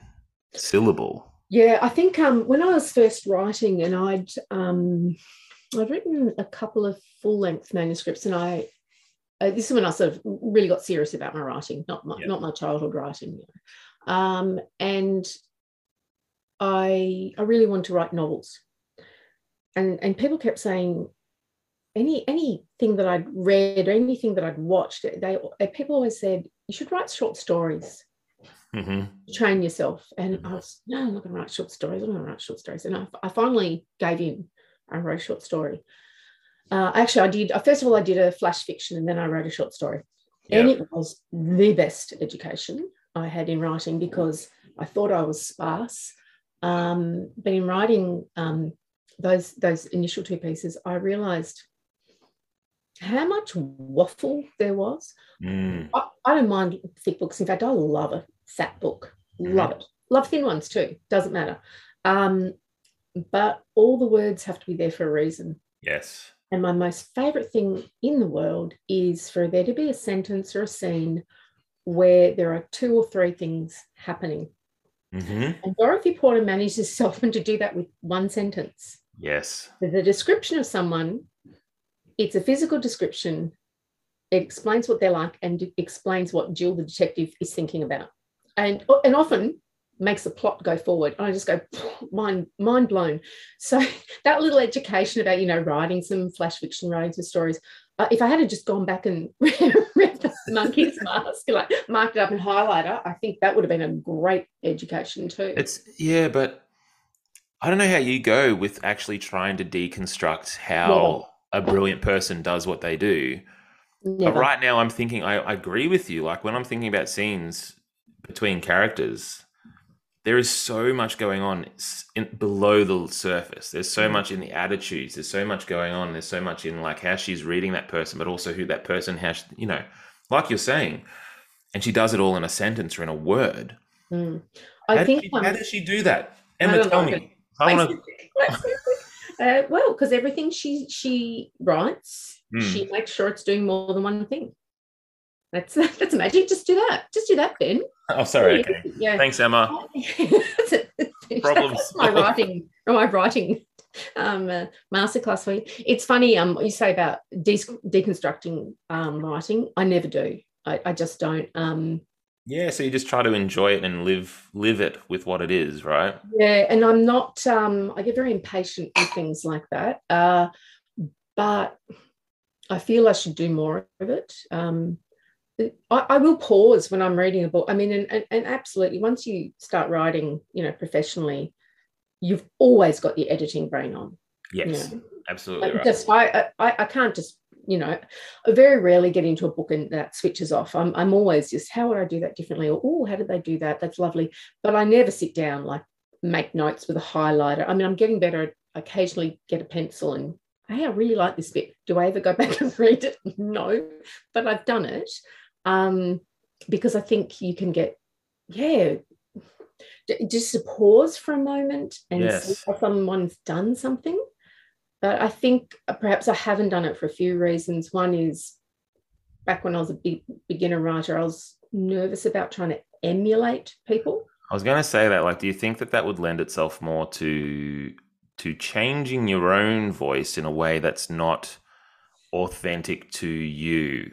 Speaker 1: syllable.
Speaker 2: Yeah, I think um, when I was first writing, and I'd um, I'd written a couple of full length manuscripts, and I uh, this is when I sort of really got serious about my writing, not my
Speaker 1: Yeah.
Speaker 2: not my childhood writing, um, and I I really wanted to write novels, and and people kept saying any anything that I'd read or anything that I'd watched, they people always said you should write short stories
Speaker 1: hmm
Speaker 2: train yourself. And I was, no, I'm not going to write short stories. I'm not going to write short stories. And I, I finally gave in. I wrote a short story. Uh, actually, I did. uh, First of all, I did a flash fiction, and then I wrote a short story. And it was the best education I had in writing because I thought I was sparse. Um, but in writing um, those those initial two pieces, I realised how much waffle there was.
Speaker 1: Mm.
Speaker 2: I, I don't mind thick books. In fact, I love a fat book.
Speaker 1: Mm-hmm.
Speaker 2: Love it. Love thin ones too. Doesn't matter. Um, but all the words have to be there for a reason.
Speaker 1: Yes.
Speaker 2: And my most favorite thing in the world is for there to be a sentence or a scene where there are two or three things happening.
Speaker 1: hmm
Speaker 2: And Dorothy Porter manages so often to do that with one sentence.
Speaker 1: Yes.
Speaker 2: The description of someone, it's a physical description. It explains what they're like and explains what Jill, the detective, is thinking about. And, and often makes the plot go forward. And I just go, mind, mind blown. So that little education about, you know, writing some flash fiction, writing some stories. Uh, if I had just gone back and read the monkey's mask, like marked it up in highlighter, I think that would have been a great education too.
Speaker 1: It's yeah, but I don't know how you go with actually trying to deconstruct how a brilliant person does what they do. But right now, I'm thinking I, I agree with you. Like when I'm thinking about scenes between characters, there is so much going on in, below the surface. There's so
Speaker 2: Mm.
Speaker 1: much in the attitudes. There's so much going on. There's so much in like how she's reading that person, but also who that person has. You know, like you're saying, and she does it all in a sentence or in a word.
Speaker 2: Mm.
Speaker 1: How,
Speaker 2: I
Speaker 1: does
Speaker 2: think
Speaker 1: she, how does she do that? Emma, tell me. I want to.
Speaker 2: uh, well, because everything she she writes,
Speaker 1: Hmm.
Speaker 2: she makes sure it's doing more than one thing. That's that's magic. Just do that. Just do that, Ben.
Speaker 1: Oh, sorry. Okay.
Speaker 2: Yeah.
Speaker 1: Thanks, Emma.
Speaker 2: That's it.
Speaker 1: Problem
Speaker 2: That's my writing. My writing um, uh, masterclass for you. It's funny. Um, you say about de- deconstructing um, writing. I never do. I, I just don't. Um,
Speaker 1: Yeah, so you just try to enjoy it and live live it with what it is, right?
Speaker 2: Yeah, and I'm not. Um, I get very impatient with things like that. Uh, but I feel I should do more of it. Um, I, I, will pause when I'm reading a book. I mean, and, and, and, absolutely, once you start writing, you know, professionally, you've always got your editing brain on.
Speaker 1: Yes, you know? absolutely.
Speaker 2: Right. Just I, I, I can't just, you know, I very rarely get into a book and that switches off. I'm, I'm always just, how would I do that differently? Or, oh, how did they do that? That's lovely. But I never sit down like make notes with a highlighter. I mean, I'm getting better. I occasionally get a pencil and hey, I really like this bit. Do I ever go back and read it? No, but I've done it um, because I think you can get, yeah, just to pause for a moment and yes. see if someone's done something. But I think perhaps I haven't done it for a few reasons. One is back when I was a big beginner writer, I was nervous about trying to emulate people.
Speaker 1: I was going to say that. Like, do you think that that would lend itself more to to changing your own voice in a way that's not authentic to you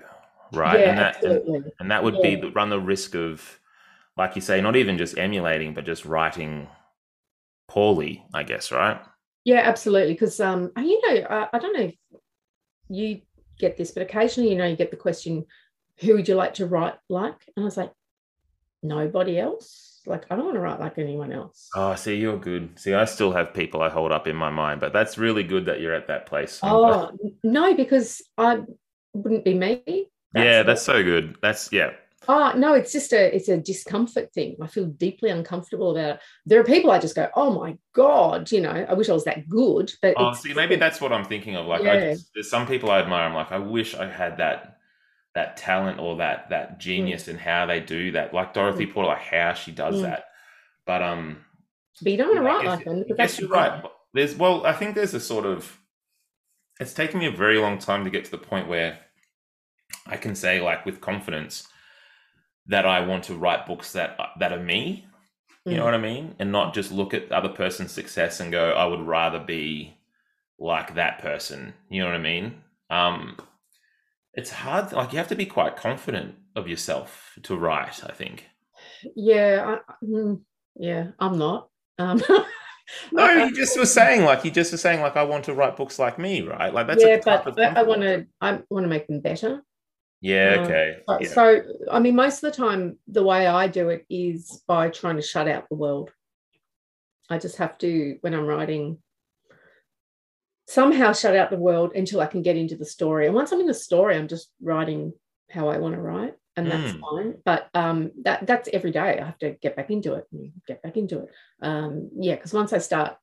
Speaker 1: right
Speaker 2: yeah,
Speaker 1: and that
Speaker 2: absolutely.
Speaker 1: and, and that would yeah. be run the risk of like you say not even just emulating but just writing poorly i guess right
Speaker 2: yeah absolutely because um you know I, I don't know if you get this but occasionally you know you get the question who would you like to write like and i was like nobody else like I don't want to write like anyone else.
Speaker 1: Oh, see, you're good. See, I still have people I hold up in my mind, but that's really good that you're at that place.
Speaker 2: Oh no, because I wouldn't be me.
Speaker 1: That's yeah, that's so good. That's yeah.
Speaker 2: Oh no, it's just a it's a discomfort thing. I feel deeply uncomfortable about it. There are people I just go, oh my god, you know, I wish I was that good. But
Speaker 1: oh, see, maybe that's what I'm thinking of. Like, yeah. I just, there's some people I admire. I'm like, I wish I had that that talent or that that genius mm. in how they do that. Like Dorothy mm. Porter, like how she does mm. that. But um,
Speaker 2: but you don't want to write like them.
Speaker 1: Yes, you're right. There's well, I think there's a sort of. It's taken me a very long time to get to the point where I can say, like, with confidence, that I want to write books that that are me. You know mm. what I mean, and not just look at other person's success and go, I would rather be like that person. You know what I mean? Um, it's hard. Like you have to be quite confident of yourself to write. I think.
Speaker 2: Yeah, I, mm, yeah, I'm not. Um,
Speaker 1: no, you just were saying like you just were saying like I want to write books like me, right? Like that's
Speaker 2: yeah, but I want to I want to make them better.
Speaker 1: Yeah. Um, okay.
Speaker 2: so,
Speaker 1: yeah.
Speaker 2: so, I mean, most of the time, the way I do it is by trying to shut out the world. I just have to when I'm writing somehow shut out the world until I can get into the story. And once I'm in the story, I'm just writing how I want to write, and that's mm. fine. But um, that that's every day. I have to get back into it and get back into it. Um, yeah, because once I start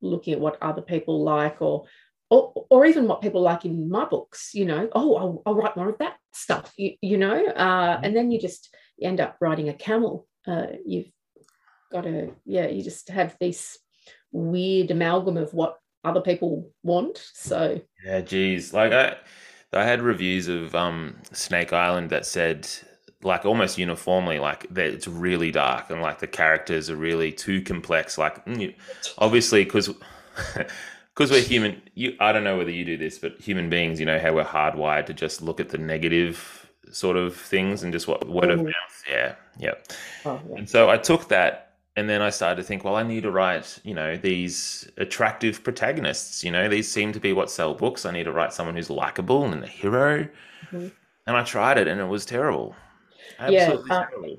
Speaker 2: looking at what other people like, or, or or even what people like in my books, you know, oh, I'll, I'll write more of that stuff. You, you know, uh, and then you just end up writing a camel. Uh, you've got to, yeah, you just have this weird amalgam of what other people want. So
Speaker 1: yeah, geez, like I, I had reviews of um, Snake Island that said like almost uniformly like that it's really dark and like the characters are really too complex. Like mm, obviously because. because we're human you i don't know whether you do this but human beings you know how we're hardwired to just look at the negative sort of things and just what word of mm-hmm. mouth yeah yeah. Oh, yeah and so i took that and then I started to think, well, I need to write, you know, these attractive protagonists. You know, these seem to be what sell books. I need to write someone who's likable and a hero. Mm-hmm. And I tried it, and it was terrible. Absolutely yeah, uh, terrible.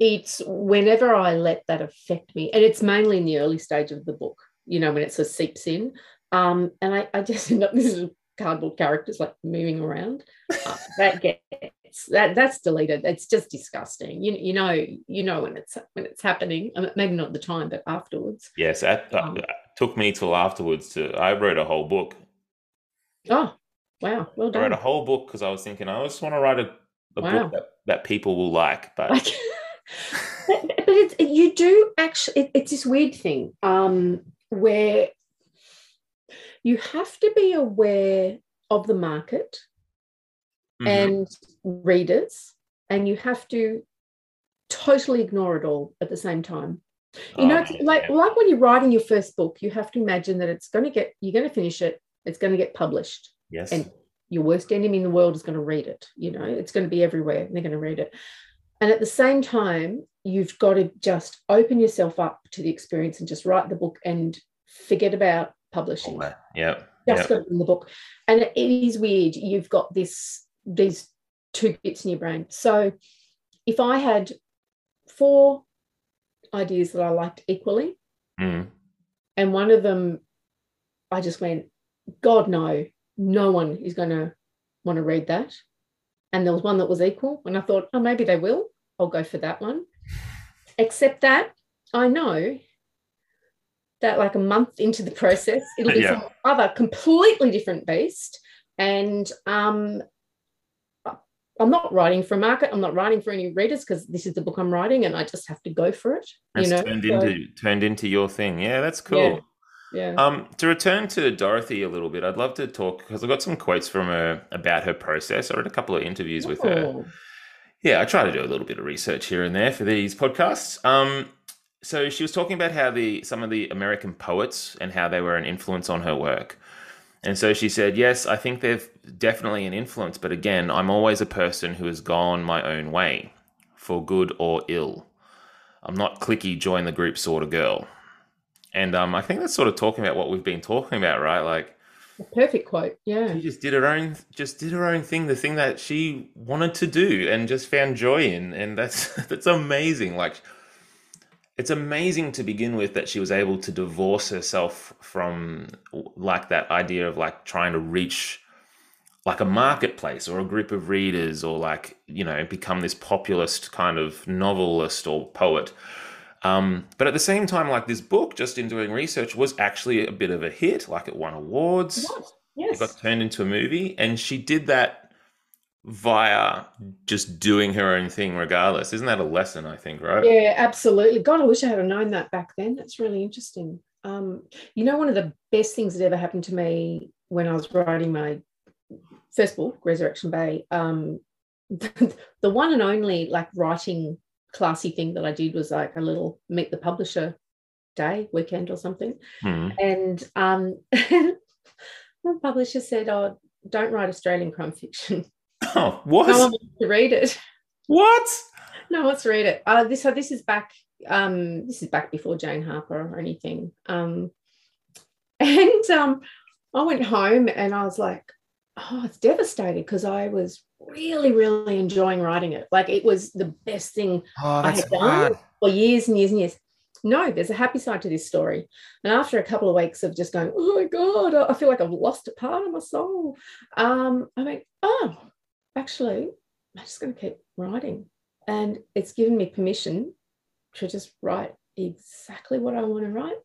Speaker 2: It's whenever I let that affect me, and it's mainly in the early stage of the book. You know, when it sort of seeps in, um, and I, I just end up this is cardboard characters like moving around. Uh, that gets that that's deleted. It's just disgusting. You you know you know when it's when it's happening. maybe not the time, but afterwards.
Speaker 1: Yes, that, um, took me till afterwards to. I wrote a whole book.
Speaker 2: Oh wow! Well done.
Speaker 1: I wrote a whole book because I was thinking I just want to write a, a wow. book that, that people will like, but. but,
Speaker 2: you do actually. It, it's this weird thing um, where you have to be aware of the market mm-hmm. and readers, and you have to totally ignore it all at the same time. You oh, know, like like when you're writing your first book, you have to imagine that it's going to get you're going to finish it, it's going to get published.
Speaker 1: Yes.
Speaker 2: And your worst enemy in the world is going to read it. You know, it's going to be everywhere. And they're going to read it. And at the same time, you've got to just open yourself up to the experience and just write the book and forget about publishing.
Speaker 1: Yeah.
Speaker 2: just it in the book. And it is weird. You've got this these two bits in your brain. So if I had four ideas that I liked equally,
Speaker 1: Mm.
Speaker 2: and one of them I just went, God no, no one is gonna want to read that. And there was one that was equal, and I thought, oh, maybe they will. I'll go for that one. Except that I know that like a month into the process, it'll be
Speaker 1: Yeah.
Speaker 2: some other completely different beast. And um, I'm not writing for a market. I'm not writing for any readers because this is the book I'm writing, and I just have to go for it.
Speaker 1: It's
Speaker 2: you know,
Speaker 1: turned
Speaker 2: So,
Speaker 1: into turned into your thing. Yeah, that's cool.
Speaker 2: yeah.
Speaker 1: Um, to return to Dorothy a little bit, I'd love to talk because I got some quotes from her about her process. I read a couple of interviews with her.
Speaker 2: Oh,
Speaker 1: Yeah, I try to do a little bit of research here and there for these podcasts. Um, so she was talking about how the some of the American poets and how they were an influence on her work. And so she said, "Yes, I think they're definitely an influence, but again, I'm always a person who has gone my own way, for good or ill. I'm not clicky, join the group sort of girl." And um, I think that's sort of talking about what we've been talking about, right? Like
Speaker 2: perfect quote. Yeah.
Speaker 1: she just did her own just did her own thing the thing that she wanted to do and just found joy in and that's that's amazing like it's amazing to begin with that she was able to divorce herself from like that idea of like trying to reach like a marketplace or a group of readers or like you know become this populist kind of novelist or poet um, but at the same time like this book just in doing research was actually a bit of a hit like it won awards
Speaker 2: What?
Speaker 1: it
Speaker 2: Yes.
Speaker 1: got turned into a movie and she did that via just doing her own thing regardless isn't that a lesson i think right
Speaker 2: Yeah, absolutely. God, I wish I had known that back then. That's really interesting. Um, you know, one of the best things that ever happened to me when I was writing my first book, Resurrection Bay, um, the, one and only like writing classy thing that I did was like a little meet the publisher day, weekend or something.
Speaker 1: Hmm.
Speaker 2: And um, the publisher said, Oh, don't write Australian crime fiction.
Speaker 1: Oh what
Speaker 2: No one wants to read it.
Speaker 1: what
Speaker 2: No, let's read it. Uh, this so this is back. Um, this is back before Jane Harper or anything. Um, and um, I went home and I was like, oh, it's devastated because I was really, really enjoying writing it. Like it was the best thing
Speaker 1: oh
Speaker 2: that's
Speaker 1: that's
Speaker 2: had done.
Speaker 1: hard
Speaker 2: for years and years and years. No, there's a happy side to this story. And after a couple of weeks of just going, oh my God, I feel like I've lost a part of my soul. Um, I went, oh, actually, I'm just going to keep writing. And it's given me permission to just write exactly what I want to write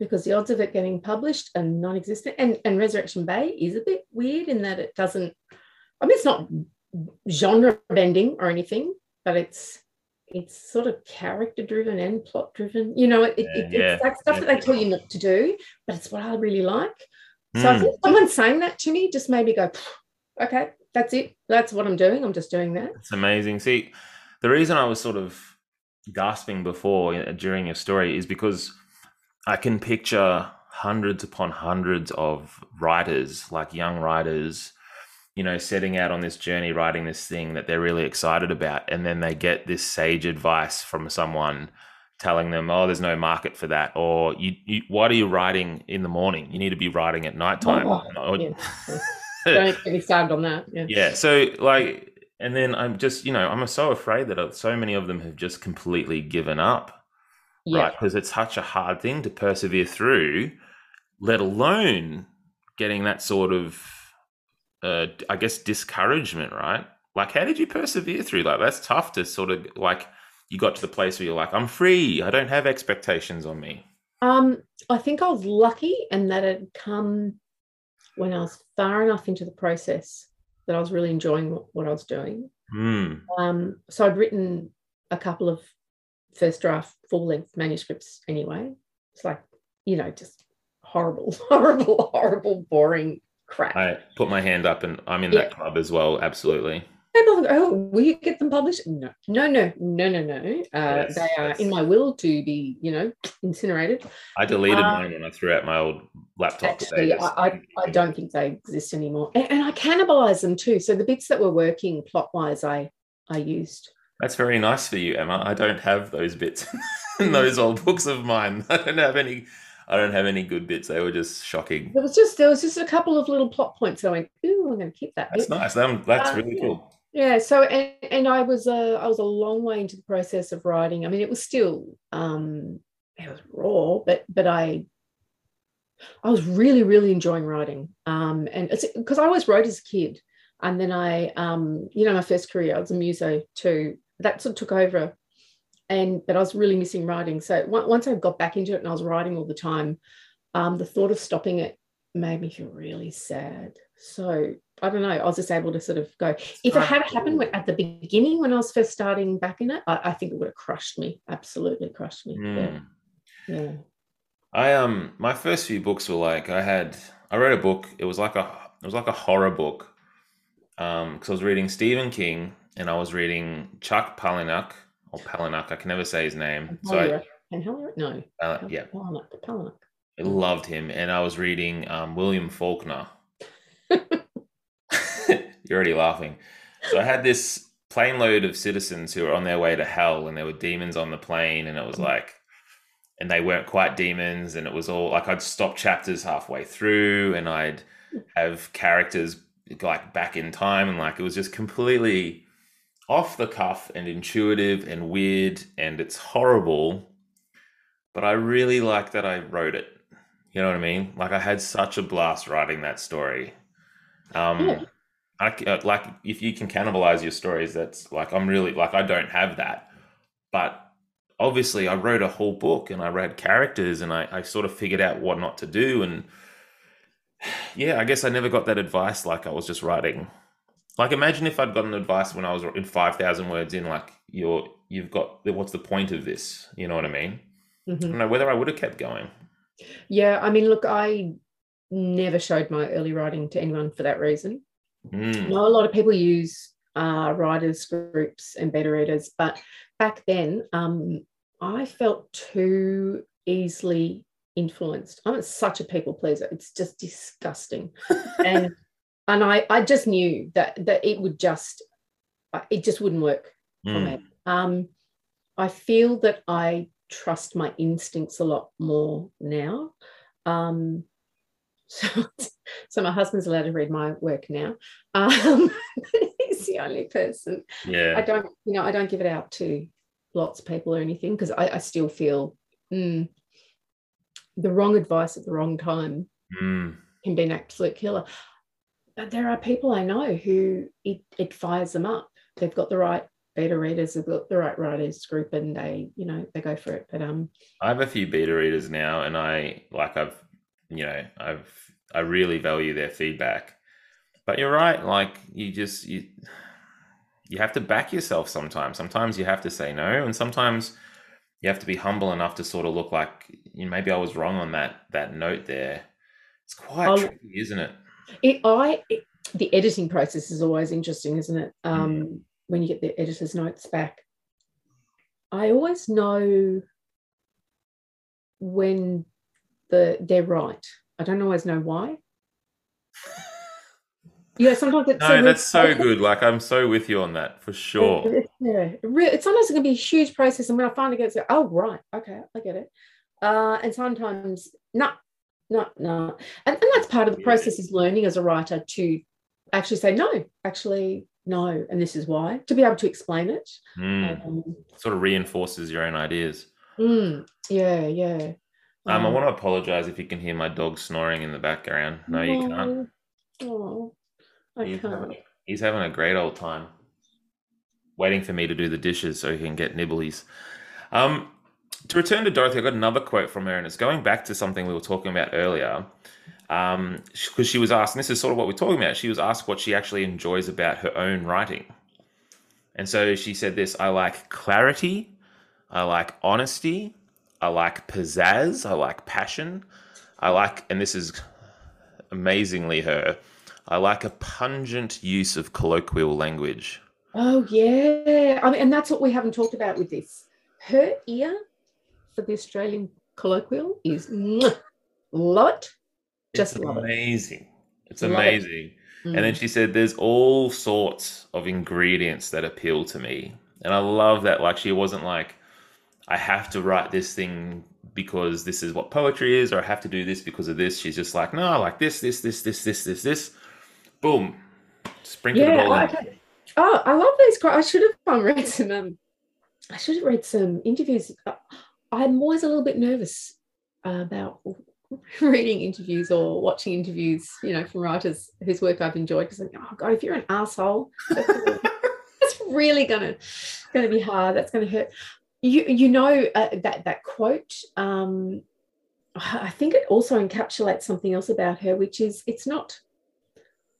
Speaker 2: because the odds of it getting published are non existent. And, and Resurrection Bay is a bit weird in that it doesn't, I mean, it's not genre bending or anything, but it's it's sort of character driven and plot driven. You know, it, it,
Speaker 1: Yeah,
Speaker 2: it-
Speaker 1: yeah,
Speaker 2: it's like stuff
Speaker 1: yeah.
Speaker 2: that they tell you not to do, but it's what I really like. So I
Speaker 1: Hmm.
Speaker 2: think someone saying that to me just made me go, okay, that's it. That's what I'm doing. I'm just doing that.
Speaker 1: It's amazing. See, the reason I was sort of gasping before uh, during your story is because I can picture hundreds upon hundreds of writers, like young writers, you know, setting out on this journey, writing this thing that they're really excited about. And then they get this sage advice from someone telling them, oh, there's no market for that. Or, you, you, why are you writing in the morning? You need to be writing at nighttime.
Speaker 2: Oh, yeah. Don't get me started on that. Yeah.
Speaker 1: yeah so like and then i'm just you know i'm so afraid that uh, so many of them have just completely given up
Speaker 2: Yeah.
Speaker 1: right because it's such a hard thing to persevere through let alone getting that sort of uh i guess discouragement right like how did you persevere through that that's tough to sort of like you got to the place where you're like i'm free i don't have expectations on me
Speaker 2: Um, I think I was lucky and that had come when I was far enough into the process that I was really enjoying what, what I was doing.
Speaker 1: Hmm.
Speaker 2: Um, so I'd written a couple of first draft full length manuscripts anyway. It's like, you know, just horrible, horrible, horrible, boring crap.
Speaker 1: i put my hand up and i'm in
Speaker 2: Yeah.
Speaker 1: that club as well absolutely
Speaker 2: People oh, will you get them published? No, no, no, no, no, no. Uh,
Speaker 1: Yes,
Speaker 2: they are
Speaker 1: yes.
Speaker 2: in my will to be, you know, incinerated.
Speaker 1: I deleted
Speaker 2: Uh,
Speaker 1: mine when I threw out my old laptop.
Speaker 2: Actually. I, I, I don't think they exist anymore. And, and I cannibalize them too. So the bits that were working plot wise, I, I used.
Speaker 1: That's very nice for you, Emma. I don't have those bits in those old books of mine. I don't have any. I don't have any good bits. They were just shocking.
Speaker 2: There was just there was just a couple of little plot points. I went, ooh, I'm going to keep that.
Speaker 1: That's
Speaker 2: bit.
Speaker 1: nice. That, that's
Speaker 2: Uh,
Speaker 1: really cool.
Speaker 2: Yeah. So and, and I was a i was a long way into the process of writing. I mean, it was still um, it was raw, but but I I was really really enjoying writing. Um, and it's because I always wrote as a kid, and then I um, you know, my first career I was a muso too. That sort of took over, and but I was really missing writing. So on- once I got back into it and I was writing all the time, um, the thought of stopping it made me feel really sad. So I don't know. I was just able to sort of go. If it had happened at the beginning when I was first starting back in it, I, I think it would have crushed me. Absolutely crushed me.
Speaker 1: Mm.
Speaker 2: Yeah. yeah.
Speaker 1: I um my first few books were like I had I read a book. It was like a it was like a horror book. Um, because I was reading Stephen King and I was reading Chuck Palahniuk or Palahniuk. I can never say his name. So I,
Speaker 2: and? No.
Speaker 1: uh, yeah,
Speaker 2: Palahniuk, Palahniuk.
Speaker 1: I loved him, and I was reading um, William Faulkner. You're already laughing. So I had this plane load of citizens who were on their way to hell, and there were demons on the plane, and it was like, and they weren't quite demons, and it was all like I'd stop chapters halfway through, and I'd have characters like back in time, and like it was just completely off the cuff and intuitive and weird, and it's horrible. But I really like that I wrote it. You know what I mean? Like I had such a blast writing that story. Um,
Speaker 2: Yeah.
Speaker 1: I uh, like if you can cannibalize your stories, that's like I'm really like I don't have that, but obviously I wrote a whole book and I read characters and I, I sort of figured out what not to do and yeah, I guess I never got that advice like I was just writing. Like imagine if I'd gotten advice when I was in five thousand words in, like you're you've got what's the point of this? You know what I mean? I
Speaker 2: Mhm.
Speaker 1: don't know whether I would have kept going.
Speaker 2: Yeah. I mean, look, I never showed my early writing to anyone for that reason. I
Speaker 1: Mm.
Speaker 2: know a lot of people use uh, writers groups and beta readers, but back then um, I felt too easily influenced. I'm such a people pleaser. It's just disgusting. and and I, I just knew that that it would just uh, it just wouldn't work for
Speaker 1: Mm.
Speaker 2: me. Um, I feel that I trust my instincts a lot more now. Um, so, so my husband's allowed to read my work now. Um, he's the only person.
Speaker 1: Yeah.
Speaker 2: I don't, you know, I don't give it out to lots of people or anything because I, I still feel mm, the wrong advice at the wrong time
Speaker 1: Mm.
Speaker 2: can be an absolute killer. But there are people I know who it, it fires them up. They've got the right beta readers, they've got the right writers group, and they, you know, they go for it. But um,
Speaker 1: I have a few beta readers now, and I like I've you know I've I really value their feedback. But you're right, like you just you you have to back yourself sometimes. Sometimes you have to say no, and sometimes you have to be humble enough to sort of look like you know, maybe I was wrong on that that note there. It's quite
Speaker 2: I'll-
Speaker 1: tricky, isn't it?
Speaker 2: it I it, the editing process is always interesting, isn't it? Um, when you get the editor's notes back, I always know when the they're right. I don't always know why. Yeah, sometimes it's
Speaker 1: No,
Speaker 2: so
Speaker 1: that's so good. Like I'm so with you on that for sure.
Speaker 2: Yeah, it's sometimes it can be a huge process, and when I finally get to, oh right, okay, I get it. Uh, and sometimes no, no, no, and, and that's part of the process is learning as a writer to actually say no, actually no, and this is why to be able to explain it.
Speaker 1: Mm.
Speaker 2: Um,
Speaker 1: Sort of reinforces your own ideas.
Speaker 2: mm, yeah, yeah.
Speaker 1: Um, I want to apologize if you can hear my dog snoring in the background. No, you can't.
Speaker 2: Oh, I
Speaker 1: He's
Speaker 2: can't.
Speaker 1: having, he's having a great old time. Waiting for me to do the dishes so he can get nibblies. Um, to return to Dorothy, I got another quote from her, and it's going back to something we were talking about earlier. Um, because she was asked, and this is sort of what we're talking about. She was asked what she actually enjoys about her own writing, and so she said this: "I like clarity, I like honesty, I like pizzazz, I like passion, I like," and this is amazingly her. I like a pungent use of colloquial language.
Speaker 2: Oh yeah, I mean, and that's what we haven't talked about with this. Her ear for the Australian colloquial is it. Just
Speaker 1: it's
Speaker 2: love it.
Speaker 1: amazing. It's
Speaker 2: Love it.
Speaker 1: amazing. And then
Speaker 2: Mm.
Speaker 1: she said, "There's all sorts of ingredients that appeal to me," and I love that. Like she wasn't like, "I have to write this thing because this is what poetry is, or I have to do this because of this. She's just like, no, I like this, this, this, this, this, this, this. Boom, sprinkle it
Speaker 2: Yeah,
Speaker 1: all in.
Speaker 2: okay. Oh, I love these. I should have um, read some. Um, I should have read some interviews. I'm always a little bit nervous about reading interviews or watching interviews, you know, from writers whose work I've enjoyed. Because I'm, oh god, if you're an asshole, that's really, that's really gonna gonna be hard. That's gonna hurt. You you know uh, that that quote. Um, I think it also encapsulates something else about her, which is it's not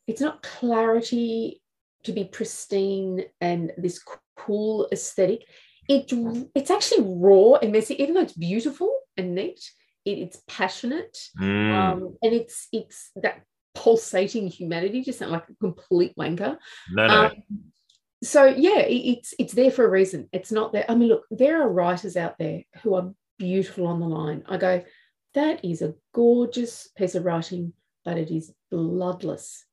Speaker 2: it's not clarity to be pristine and this cool aesthetic. It it's actually raw and messy, even though it's beautiful and neat. It, it's passionate,
Speaker 1: Mm,
Speaker 2: um, and it's it's that pulsating humanity. Just sound like a complete wanker.
Speaker 1: no, no.
Speaker 2: Um, so yeah, it- it's it's there for a reason. It's not there. I mean, look, there are writers out there who are beautiful on the line. I go, that is a gorgeous piece of writing, but it is bloodless.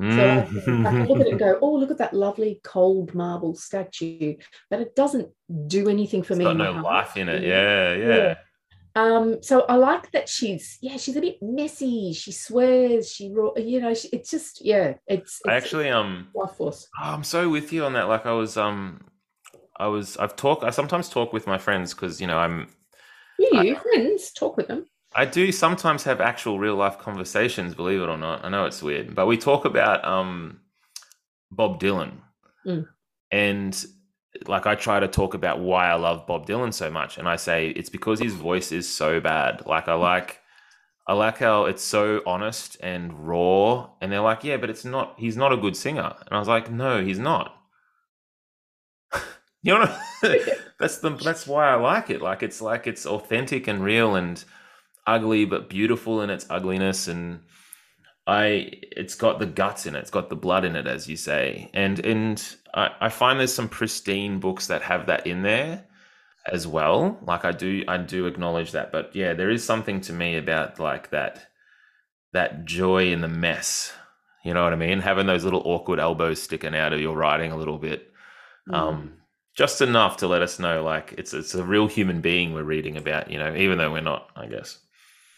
Speaker 2: So I, I look at it and go, oh, look at that lovely cold marble statue, but it doesn't do anything for
Speaker 1: It's
Speaker 2: me.
Speaker 1: got no life in it. Yeah, yeah.
Speaker 2: Yeah. Um, so I like that she's yeah, she's a bit messy. She swears, she you know, she, it's just yeah, it's,
Speaker 1: I actually um
Speaker 2: life force.
Speaker 1: Oh, I'm so with you on that. Like I was, um, I was, I've talked. I sometimes talk with my friends because you know I'm.
Speaker 2: You, you friends, talk with them.
Speaker 1: I do sometimes have actual real life conversations. Believe it or not, I know it's weird, but we talk about um, Bob Dylan,
Speaker 2: Mm.
Speaker 1: and like I try to talk about why I love Bob Dylan so much, and I say it's because his voice is so bad. Like I like. I like how it's so honest and raw, and they're like, "Yeah, but it's not. He's not a good singer." And I was like, "No, he's not." you know, that's the that's why I like it. Like it's like it's authentic and real and ugly but beautiful in its ugliness, and I it's got the guts in it. It's got the blood in it, as you say, and and I, I find there's some pristine books that have that in there as well. Like I do, I do acknowledge that, but yeah, there is something to me about like that, that joy in the mess. You know what I mean? Having those little awkward elbows sticking out of your writing a little bit,
Speaker 2: Mm.
Speaker 1: um, just enough to let us know like it's it's a real human being we're reading about. You know, even though we're not, I guess.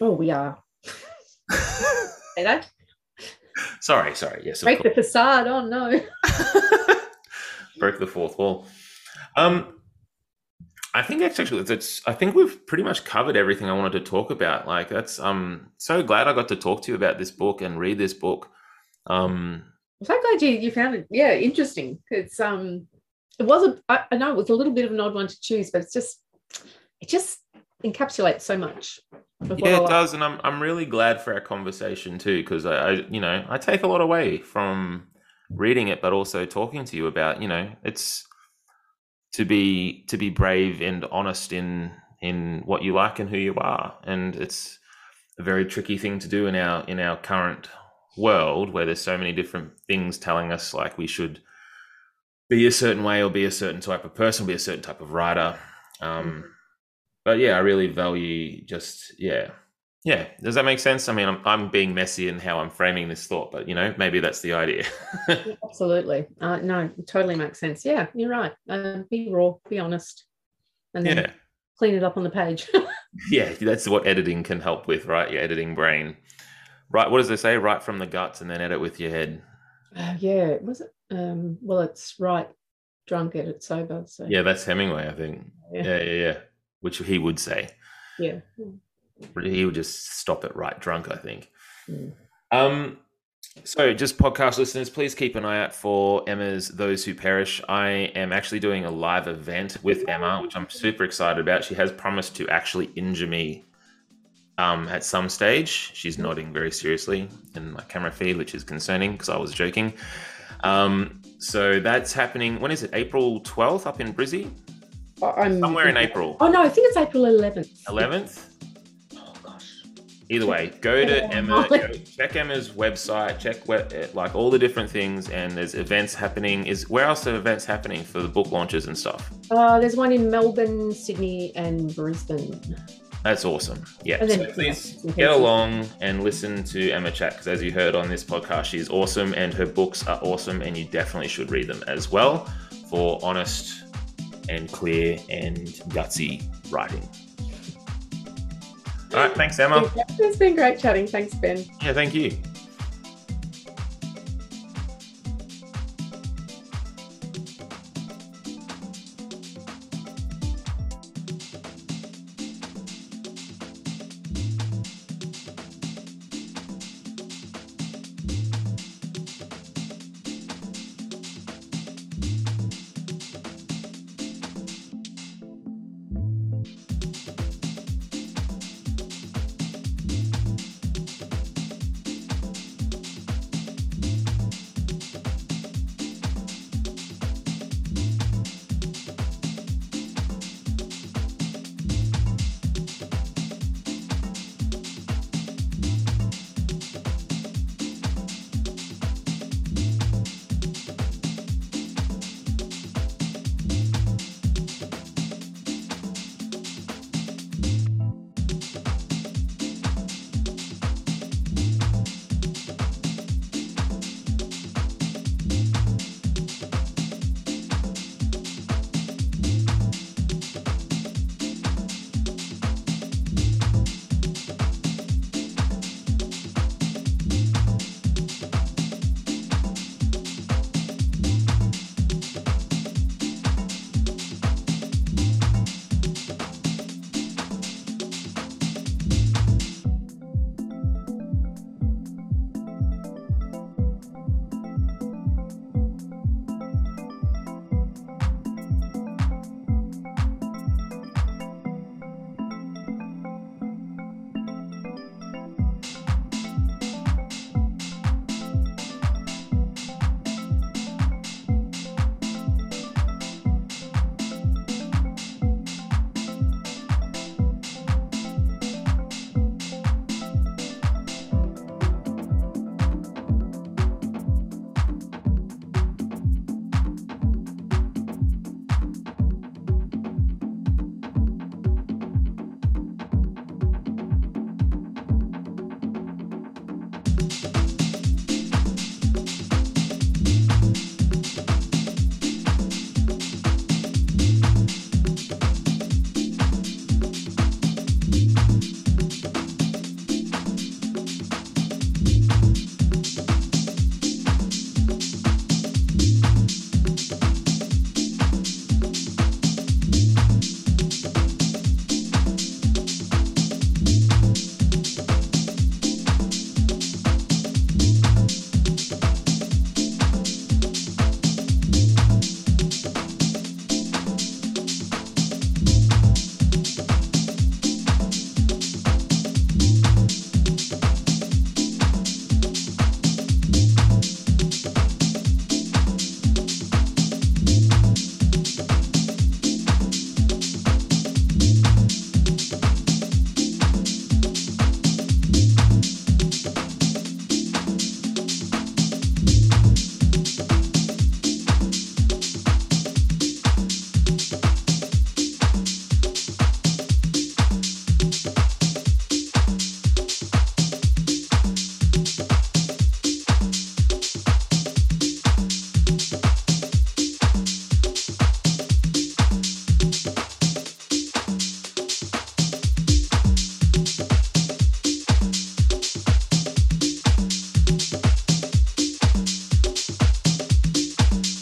Speaker 2: Oh, we are. Say that.
Speaker 1: Sorry, sorry. Yes,
Speaker 2: Break the facade. Oh no.
Speaker 1: broke the fourth wall. Um, I think actually that's. I think we've pretty much covered everything I wanted to talk about. Like that's. Um, so glad I got to talk to you about this book and read this book. Um,
Speaker 2: I'm so glad you you found it. Yeah, interesting. It's um, it was a. I, I know it was a little bit of an odd one to choose, but it's just, it just encapsulates so much. of what I
Speaker 1: yeah, it does, and I'm I'm really glad for our conversation too because I, I, you know, I take a lot away from reading it, but also talking to you about, you know, it's to be to be brave and honest in in what you like and who you are, and it's a very tricky thing to do in our in our current world where there's so many different things telling us like we should be a certain way or be a certain type of person, be a certain type of writer. Um, but yeah, I really value just yeah, yeah. Does that make sense? I mean, I'm I'm being messy in how I'm framing this thought, but you know, maybe that's the idea.
Speaker 2: Yeah, Absolutely. Uh, no, totally makes sense. Yeah, you're right. Um, be raw, be honest, and then
Speaker 1: yeah,
Speaker 2: clean it up on the page.
Speaker 1: yeah. That's what editing can help with, right? Your editing brain. Right. What does they say? Write from the guts, and then edit with your head.
Speaker 2: Uh, yeah, was it? Um, well, it's write, drunk, edit sober. So
Speaker 1: Yeah, that's Hemingway, I think.
Speaker 2: yeah,
Speaker 1: Yeah, yeah, yeah. Which he would say.
Speaker 2: yeah.
Speaker 1: He would just stop it write drunk, I think.
Speaker 2: Mm.
Speaker 1: Um, so, just podcast listeners, please keep an eye out for Emma's Those Who Perish. I am actually doing a live event with Emma, which I'm super excited about. She has promised to actually injure me um, at some stage. She's nodding very seriously in my camera feed, which is concerning because I was joking. Um, so, that's happening. When is it? April 12th up in Brizzy?
Speaker 2: I'm
Speaker 1: Somewhere in April.
Speaker 2: Oh no, I think it's April 11th.
Speaker 1: 11th?
Speaker 2: Oh gosh.
Speaker 1: Either way, go to Emma, go, check Emma's website, check eh, like all the different things, and there's events happening. Is where else are events happening for the book launches and stuff?
Speaker 2: Uh, there's one in Melbourne, Sydney, and Brisbane.
Speaker 1: That's awesome. Yeah,
Speaker 2: then,
Speaker 1: so
Speaker 2: yeah,
Speaker 1: please
Speaker 2: some
Speaker 1: get along and listen to Emma chat because, as you heard on this podcast, she's awesome and her books are awesome, and you definitely should read them as well for honest and clear and gutsy writing. All right. Thanks, Emma.
Speaker 2: It's been great chatting. Thanks, Ben.
Speaker 1: Yeah, thank you.